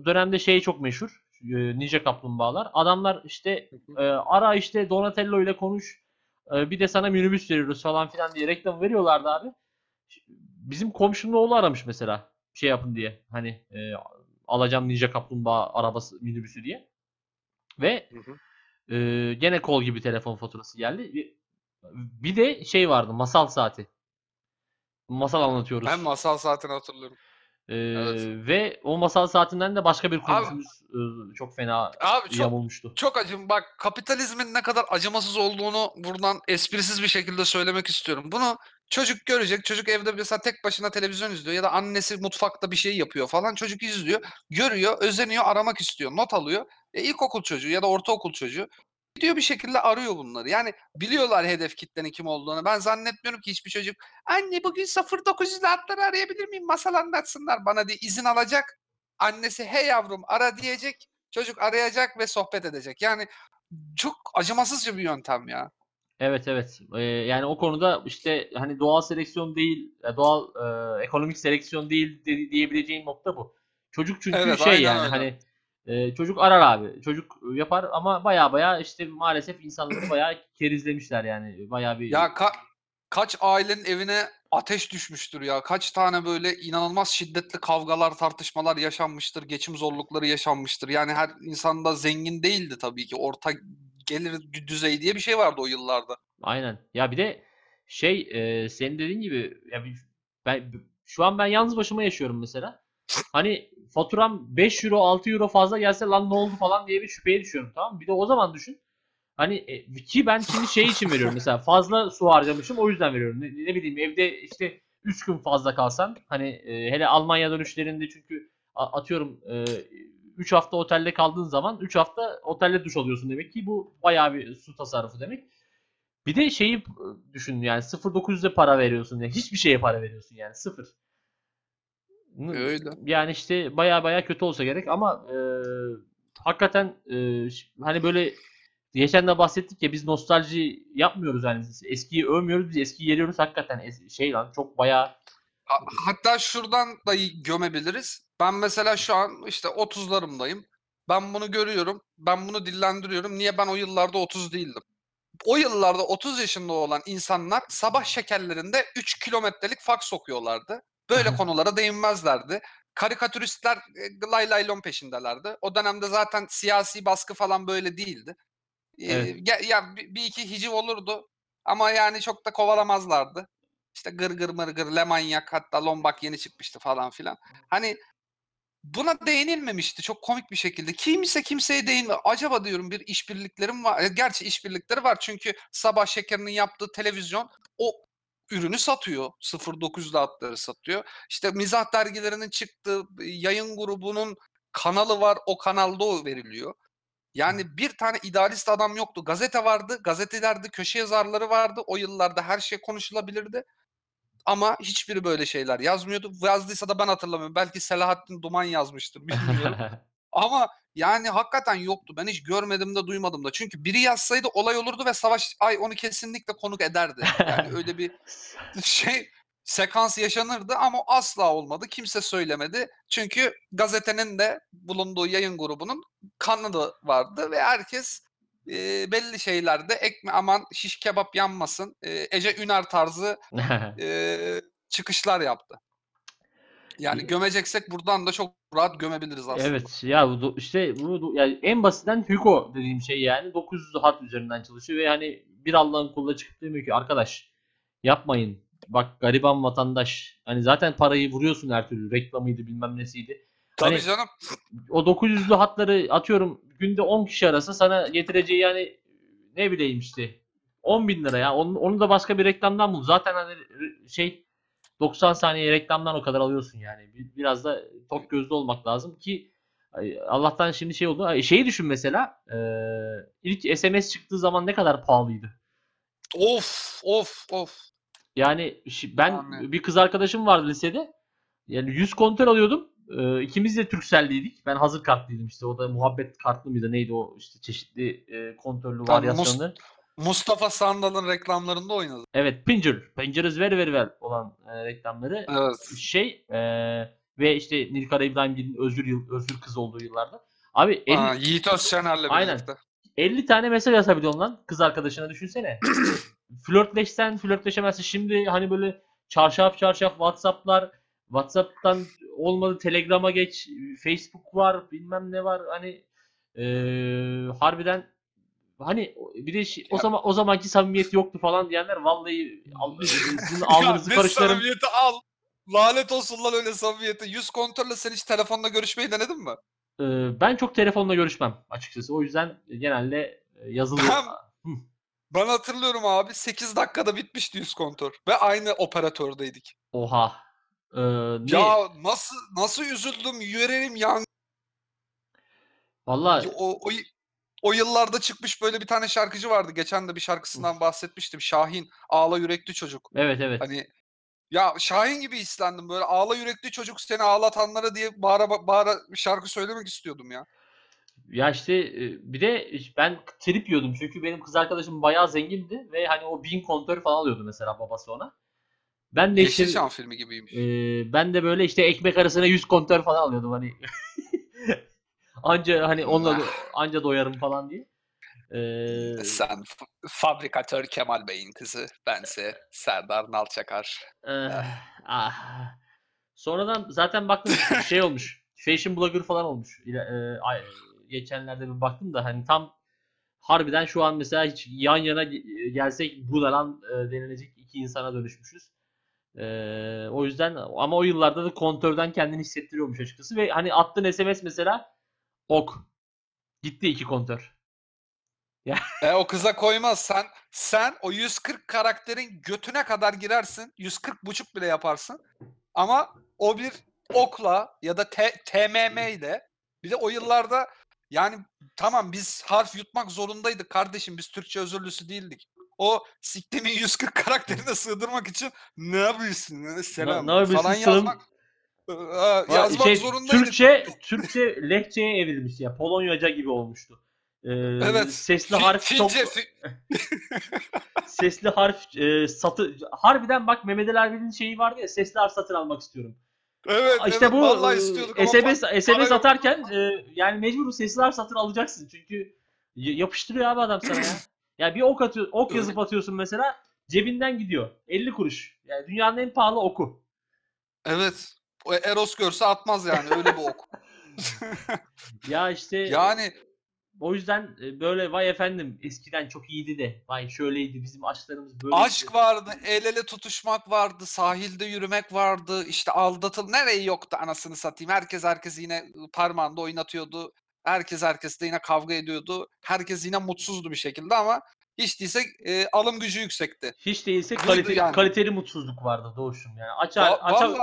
dönemde şey çok meşhur. E, Ninja Kaplumbağalar. Adamlar işte e, ara işte Donatello ile konuş. E, bir de sana minibüs veriyoruz falan filan diye reklam veriyorlardı abi. Bizim komşunun oğlu aramış mesela. Şey yapın diye. Hani e, alacağım Ninja Kaplumbağa arabası minibüsü diye. Ve Hı hı. e, gene kol gibi telefon faturası geldi. Bir- Bir de şey vardı masal saati. Masal anlatıyoruz. Ben masal saatini hatırlıyorum. Ee, Evet. Ve o masal saatinden de başka bir komşumuz e, çok fena Abi çok yamulmuştu. Çok acım. Bak kapitalizmin ne kadar acımasız olduğunu buradan esprisiz bir şekilde söylemek istiyorum. Bunu çocuk görecek. Çocuk evde mesela tek başına televizyon izliyor ya da annesi mutfakta bir şey yapıyor falan. Çocuk izliyor, görüyor, özeniyor, aramak istiyor, not alıyor. E, ilkokul çocuğu ya da ortaokul çocuğu gidiyor bir şekilde arıyor bunları. Yani biliyorlar hedef kitlenin kim olduğunu. Ben zannetmiyorum ki hiçbir çocuk anne bugün 0900'lü hatları arayabilir miyim? Masal anlatsınlar bana diye izin alacak. Annesi he yavrum ara diyecek. Çocuk arayacak ve sohbet edecek. Yani çok acımasızca bir yöntem ya. Evet evet. Ee, yani o konuda işte hani doğal seleksiyon değil, e, doğal e, ekonomik seleksiyon değil de- diyebileceğin nokta bu. Çocuk çünkü Evet, şey aynen yani öyle. hani e, çocuk arar abi. Çocuk yapar ama baya baya işte maalesef insanları baya kerizlemişler yani. Baya bir Ya ka- kaç ailenin evine ateş düşmüştür ya. Kaç tane böyle inanılmaz şiddetli kavgalar, tartışmalar yaşanmıştır. Geçim zorlukları yaşanmıştır. Yani her insan da zengin değildi tabii ki. Orta gelir dü- düzey diye bir şey vardı o yıllarda. Aynen. Ya bir de şey e, senin dediğin gibi ya ben şu an ben yalnız başıma yaşıyorum mesela. Hani faturam 5 euro 6 euro fazla gelse lan ne oldu falan diye bir şüpheye düşüyorum tamam? Bir de o zaman düşün. Hani e, ki ben şimdi şey için veriyorum mesela fazla su harcamışım o yüzden veriyorum. Ne, ne bileyim evde işte 3 gün fazla kalsan hani e, hele Almanya dönüşlerinde çünkü atıyorum 3 hafta otelde kaldığın zaman 3 hafta otelde duş alıyorsun demek ki bu bayağı bir su tasarrufu demek. Bir de şeyi e, düşün yani 0.900'e para veriyorsun yani hiçbir şeye para veriyorsun yani sıfır. Öyle. Yani işte baya baya kötü olsa gerek ama e, hakikaten e, hani böyle geçen de bahsettik ya biz nostalji yapmıyoruz yani eskiyi övmüyoruz biz eskiyi yeriyoruz hakikaten es- şey lan çok baya Ha- Hatta şuradan da gömebiliriz. Ben mesela şu an işte 30'larımdayım. Ben bunu görüyorum. Ben bunu dillendiriyorum. Niye ben o yıllarda 30 değildim? O yıllarda 30 yaşında olan insanlar sabah şekerlerinde 3 kilometrelik faks sokuyorlardı. Böyle konulara değinmezlerdi. Karikatüristler e, lay lay lon peşindelerdi. O dönemde zaten siyasi baskı falan böyle değildi. Evet. ya bir, bir iki hiciv olurdu ama yani çok da kovalamazlardı. İşte gır gır mır gır Lemanyak hatta Lombak yeni çıkmıştı falan filan. Hani buna değinilmemişti çok komik bir şekilde. Kimse kimseye değinme. Acaba diyorum bir işbirliklerim var. E, Gerçi işbirlikleri var çünkü Sabah Şeker'in yaptığı televizyon o ürünü satıyor. 09'da hatları satıyor. İşte mizah dergilerinin çıktığı yayın grubunun kanalı var. O kanalda o veriliyor. Yani bir tane idealist adam yoktu. Gazete vardı. Gazetelerde köşe yazarları vardı. O yıllarda her şey konuşulabilirdi. Ama hiçbiri böyle şeyler yazmıyordu. Yazdıysa da ben hatırlamıyorum. Belki Selahattin Duman yazmıştır bilmiyorum. Ama yani hakikaten yoktu. Ben hiç görmedim de duymadım da. Çünkü biri yazsaydı olay olurdu ve Savaş Ay onu kesinlikle konuk ederdi. Yani öyle bir şey sekans yaşanırdı ama asla olmadı. Kimse söylemedi. Çünkü gazetenin de bulunduğu yayın grubunun kanalı vardı ve herkes e, belli şeylerde ekme aman şiş kebap yanmasın. e, Ece Üner tarzı e, çıkışlar yaptı. Yani gömeceksek buradan da çok rahat gömebiliriz aslında. Evet ya bu işte bu do- yani en basitten Hugo dediğim şey yani 900 hat üzerinden çalışıyor ve hani bir Allah'ın kuluna çıkıp demiyor ki arkadaş yapmayın. Bak gariban vatandaş hani zaten parayı vuruyorsun her türlü reklamıydı bilmem nesiydi. Tabii Hani- canım. O 900'lü hatları atıyorum günde 10 kişi arasa sana getireceği yani ne bileyim işte 10 bin lira ya. Onu, onu da başka bir reklamdan bul. Zaten hani şey 90 saniye reklamdan o kadar alıyorsun yani. Bir- Biraz da tok gözlü olmak lazım ki Allah'tan şimdi şey oldu. Şeyi düşün mesela. ilk SMS çıktığı zaman ne kadar pahalıydı. Of of of. Yani ben Yani. bir kız arkadaşım vardı lisede. Yani 100 kontör alıyordum. Ee, ikimiz de Turkcell'liydik. Ben hazır kartlıydım işte. O da muhabbet kartlı mıydı neydi o işte çeşitli e, kontörlü Mus- varyasyonları. Mustafa Sandal'ın reklamlarında oynadı. Evet Pinger. Pinger is very very well olan e, reklamları. Evet. Şey e, ve işte Nilkara İbrahimgil'in özgür yıl, özgür kız olduğu yıllarda. Abi 50, Aa, Yiğit Özşener'le Aynen. birlikte. 50 tane mesaj atabiliyorsun lan kız arkadaşına düşünsene. Flörtleşsen flörtleşemezsin. Şimdi hani böyle çarşaf çarşaf Whatsapp'lar Whatsapp'tan olmadı Telegram'a geç. Facebook var bilmem ne var. Hani eee, harbiden hani bir de şey- o zaman o zamanki samimiyet yoktu falan diyenler vallahi al- sizin alnınızı karıştırırım. samimiyeti al. Lanet olsun lan öyle samimiyete. Yüz kontrolle sen hiç telefonla görüşmeyi denedin mi? Ee, ben çok telefonla görüşmem açıkçası. O yüzden genelde e, yazılı Ben- Ben hatırlıyorum abi 8 dakikada bitmişti yüz kontrol. Ve aynı operatördeydik. Oha. Ee, ne? Ya nasıl nasıl üzüldüm yüreğim yan. Vallahi O, o, o yıllarda çıkmış böyle bir tane şarkıcı vardı. Geçen de bir şarkısından bahsetmiştim. Şahin. Ağla yürekli çocuk. evet evet. Hani ya Şahin gibi hislendim böyle ağla yürekli çocuk seni ağlatanlara diye bağıra bağıra şarkı söylemek istiyordum ya. Ya işte e, bir de ben trip yiyordum çünkü benim kız arkadaşım bayağı zengindi ve hani o bin kontör falan alıyordu mesela babası ona. Ben de işte Yeşilçam filmi gibiymiş. e, ben de böyle işte ekmek arasına 100 kontör falan alıyordum hani. anca hani onunla anca doyarım falan diye. Ee, Sen fabrikatör Kemal Bey'in kızı. Bense Serdar Nalçakar. eh, ah. Sonradan zaten baktım şey olmuş. Fashion blogger falan olmuş. E, ay- geçenlerde bir baktım da hani tam harbiden şu an mesela hiç yan yana ge- gelsek bu lan e, denilecek iki insana dönüşmüşüz. E, o yüzden ama o yıllarda da kontörden kendini hissettiriyormuş açıkçası ve hani attığın SMS mesela ok. Gitti iki kontör. E, o kıza koymaz. Sen sen o 140 karakterin götüne kadar girersin. 140 buçuk bile yaparsın. Ama o bir okla ya da T- TMM ile bir de o yıllarda yani tamam biz harf yutmak zorundaydık kardeşim. Biz Türkçe özürlüsü değildik. O siktimin 140 karakterine sığdırmak için ne yapıyorsun? Selam ne yapıyorsun falan selam? yazmak yazmak Şey, zorundaydık. Türkçe Türkçe lehçeye evrilmiş ya. Polonyaca gibi olmuştu. Ee, Evet. Sesli Fi- harf çok fi- sesli harf e, satı harbiden bak Mehmet Ali Erbil'in şeyi vardı ya sesli harf satın almak istiyorum. evet, işte evet, bu e, istiyorduk ama SMS SMS atarken e, yani mecbur bu sesli harf satın alacaksın çünkü yapıştırıyor abi adam sana ya. Ya bir ok atıyor, ok yazıp atıyorsun mesela cebinden gidiyor. 50 kuruş. Yani dünyanın en pahalı oku. Evet. O Eros görse atmaz yani öyle bir ok. Ya işte Yani O yüzden e, böyle vay efendim eskiden çok iyiydi de vay şöyleydi bizim aşklarımız böyle. aşk vardı, el ele tutuşmak vardı, sahilde yürümek vardı, işte aldatıl nereyi yoktu anasını satayım. Herkes herkes yine parmağında oynatıyordu. Herkes herkesle yine kavga ediyordu. Herkes yine mutsuzdu bir şekilde ama hiç değilse e, alım gücü yüksekti. Hiç değilse kaliteli, yani. kaliteli mutsuzluk vardı doğuşum yani. Açar, Va- açar,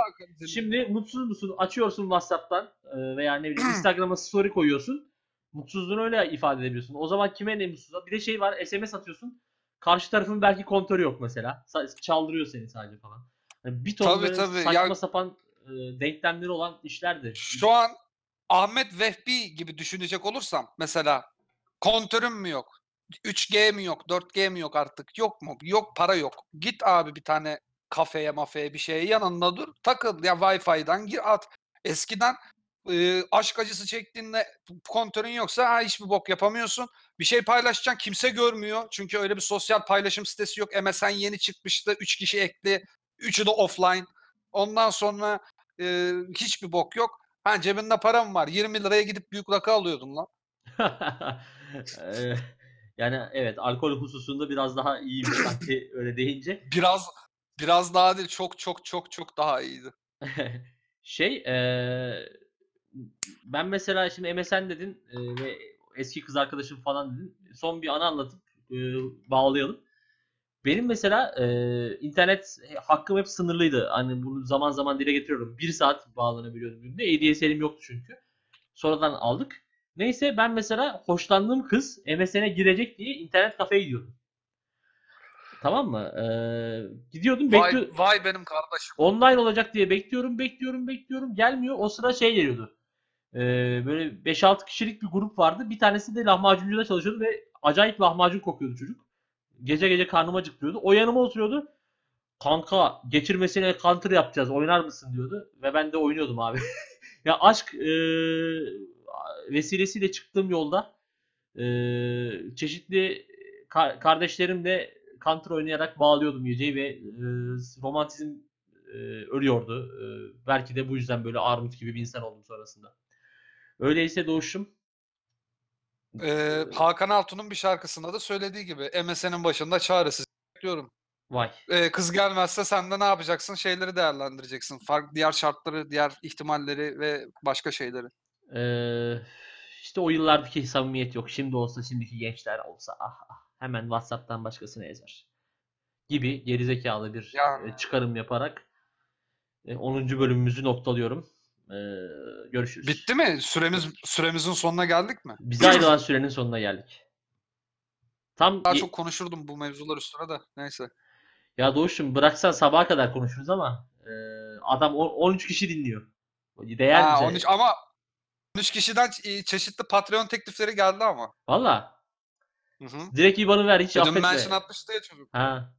şimdi mutsuz musun? Açıyorsun WhatsApp'tan e, veya ne bileyim Instagram'a story koyuyorsun. Mutsuzluğunu öyle ifade edebiliyorsun. O zaman kime ne mutsuz? Bir de şey var SMS atıyorsun. Karşı tarafın belki kontörü yok mesela. Çaldırıyor seni sadece falan. Yani bir ton Tabii, tabii. saçma Ya- sapan e, denklemleri olan işlerdi. Şu an Ahmet Vehbi gibi düşünecek olursam mesela kontörüm mü yok? 3G mi yok? 4G mi yok artık? Yok mu? Yok para yok. Git abi bir tane kafeye mafeye bir şeye yanında dur. Takıl ya Wi-Fi'den gir at. Eskiden e, aşk acısı çektiğinde kontörün yoksa ha, hiçbir bok yapamıyorsun. Bir şey paylaşacaksın kimse görmüyor. Çünkü öyle bir sosyal paylaşım sitesi yok. MSN yeni çıkmıştı. 3 kişi ekli. Üçü de offline. Ondan sonra e, hiçbir bok yok. Ha cebinde param var. 20 liraya gidip büyük rakı alıyordum lan. Yani evet alkol hususunda biraz daha iyiymiş sanki öyle deyince. Biraz biraz daha değil çok çok çok çok daha iyiydi. Şey eee, ben mesela şimdi MSN dedin eee, ve eski kız arkadaşım falan dedin. Son bir anı anlatıp eee, bağlayalım. Benim mesela eee, internet hakkım hep sınırlıydı. Hani bunu zaman zaman dile getiriyorum. Bir saat bağlanabiliyordum günde. ADSL'im yoktu çünkü. Sonradan aldık. Neyse ben mesela hoşlandığım kız MSN'e girecek diye internet kafeye gidiyordum. Tamam mı? Eee, gidiyordum bekliyor Vay, vay benim kardeşim. online olacak diye bekliyorum, bekliyorum, bekliyorum. Gelmiyor. O sıra şey geliyordu. Ee, böyle 5-6 kişilik bir grup vardı. Bir tanesi de lahmacuncuda çalışıyordu ve acayip lahmacun kokuyordu çocuk. Gece gece karnım acıktırıyordu. O yanıma oturuyordu. Kanka geçirmesine counter yapacağız. Oynar mısın diyordu. Ve ben de oynuyordum abi. ya aşk e, vesilesiyle çıktığım yolda e, çeşitli ka- kardeşlerimle counter oynayarak bağlıyordum geceyi ve e, romantizm e, ölüyordu. E, belki de bu yüzden böyle armut gibi bir insan oldum sonrasında. Öyleyse doğuşum. Ee, Hakan Altun'un bir şarkısında da söylediği gibi MSN'in başında çaresiz bekliyorum. Vay. Ee, kız gelmezse sen de ne yapacaksın? Şeyleri değerlendireceksin. Farklı diğer şartları, diğer ihtimalleri ve başka şeyleri. Ee, işte o yıllardaki samimiyet yok. Şimdi olsa şimdiki gençler olsa ah ah hemen WhatsApp'tan başkasına yazar. Gibi gerizekalı bir Yani. e, çıkarım yaparak e, 10. bölümümüzü noktalıyorum. Ee, görüşürüz. Bitti mi? Süremiz süremizin sonuna geldik mi? Bize ayrılan sürenin sonuna geldik. Tam Daha çok konuşurdum bu mevzular üstüne de. Neyse. ya Doğuş'um bıraksan sabaha kadar konuşuruz ama e, adam on- 13 kişi dinliyor. Değer Ha, bize. 13 ama 13 kişiden çeşitli Patreon teklifleri geldi ama. Valla. Hı hı. Direkt IBAN'ı ver hiç Dün affetme. mention atmıştı ya çocuk. Ha.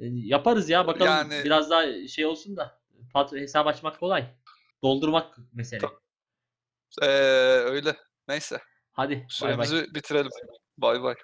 E, Yaparız ya bakalım Yani- biraz daha şey olsun da pat hesap açmak kolay. Doldurmak mesele. Ee, öyle. Neyse. Hadi bay bay. Süremizi bitirelim. Bay bay.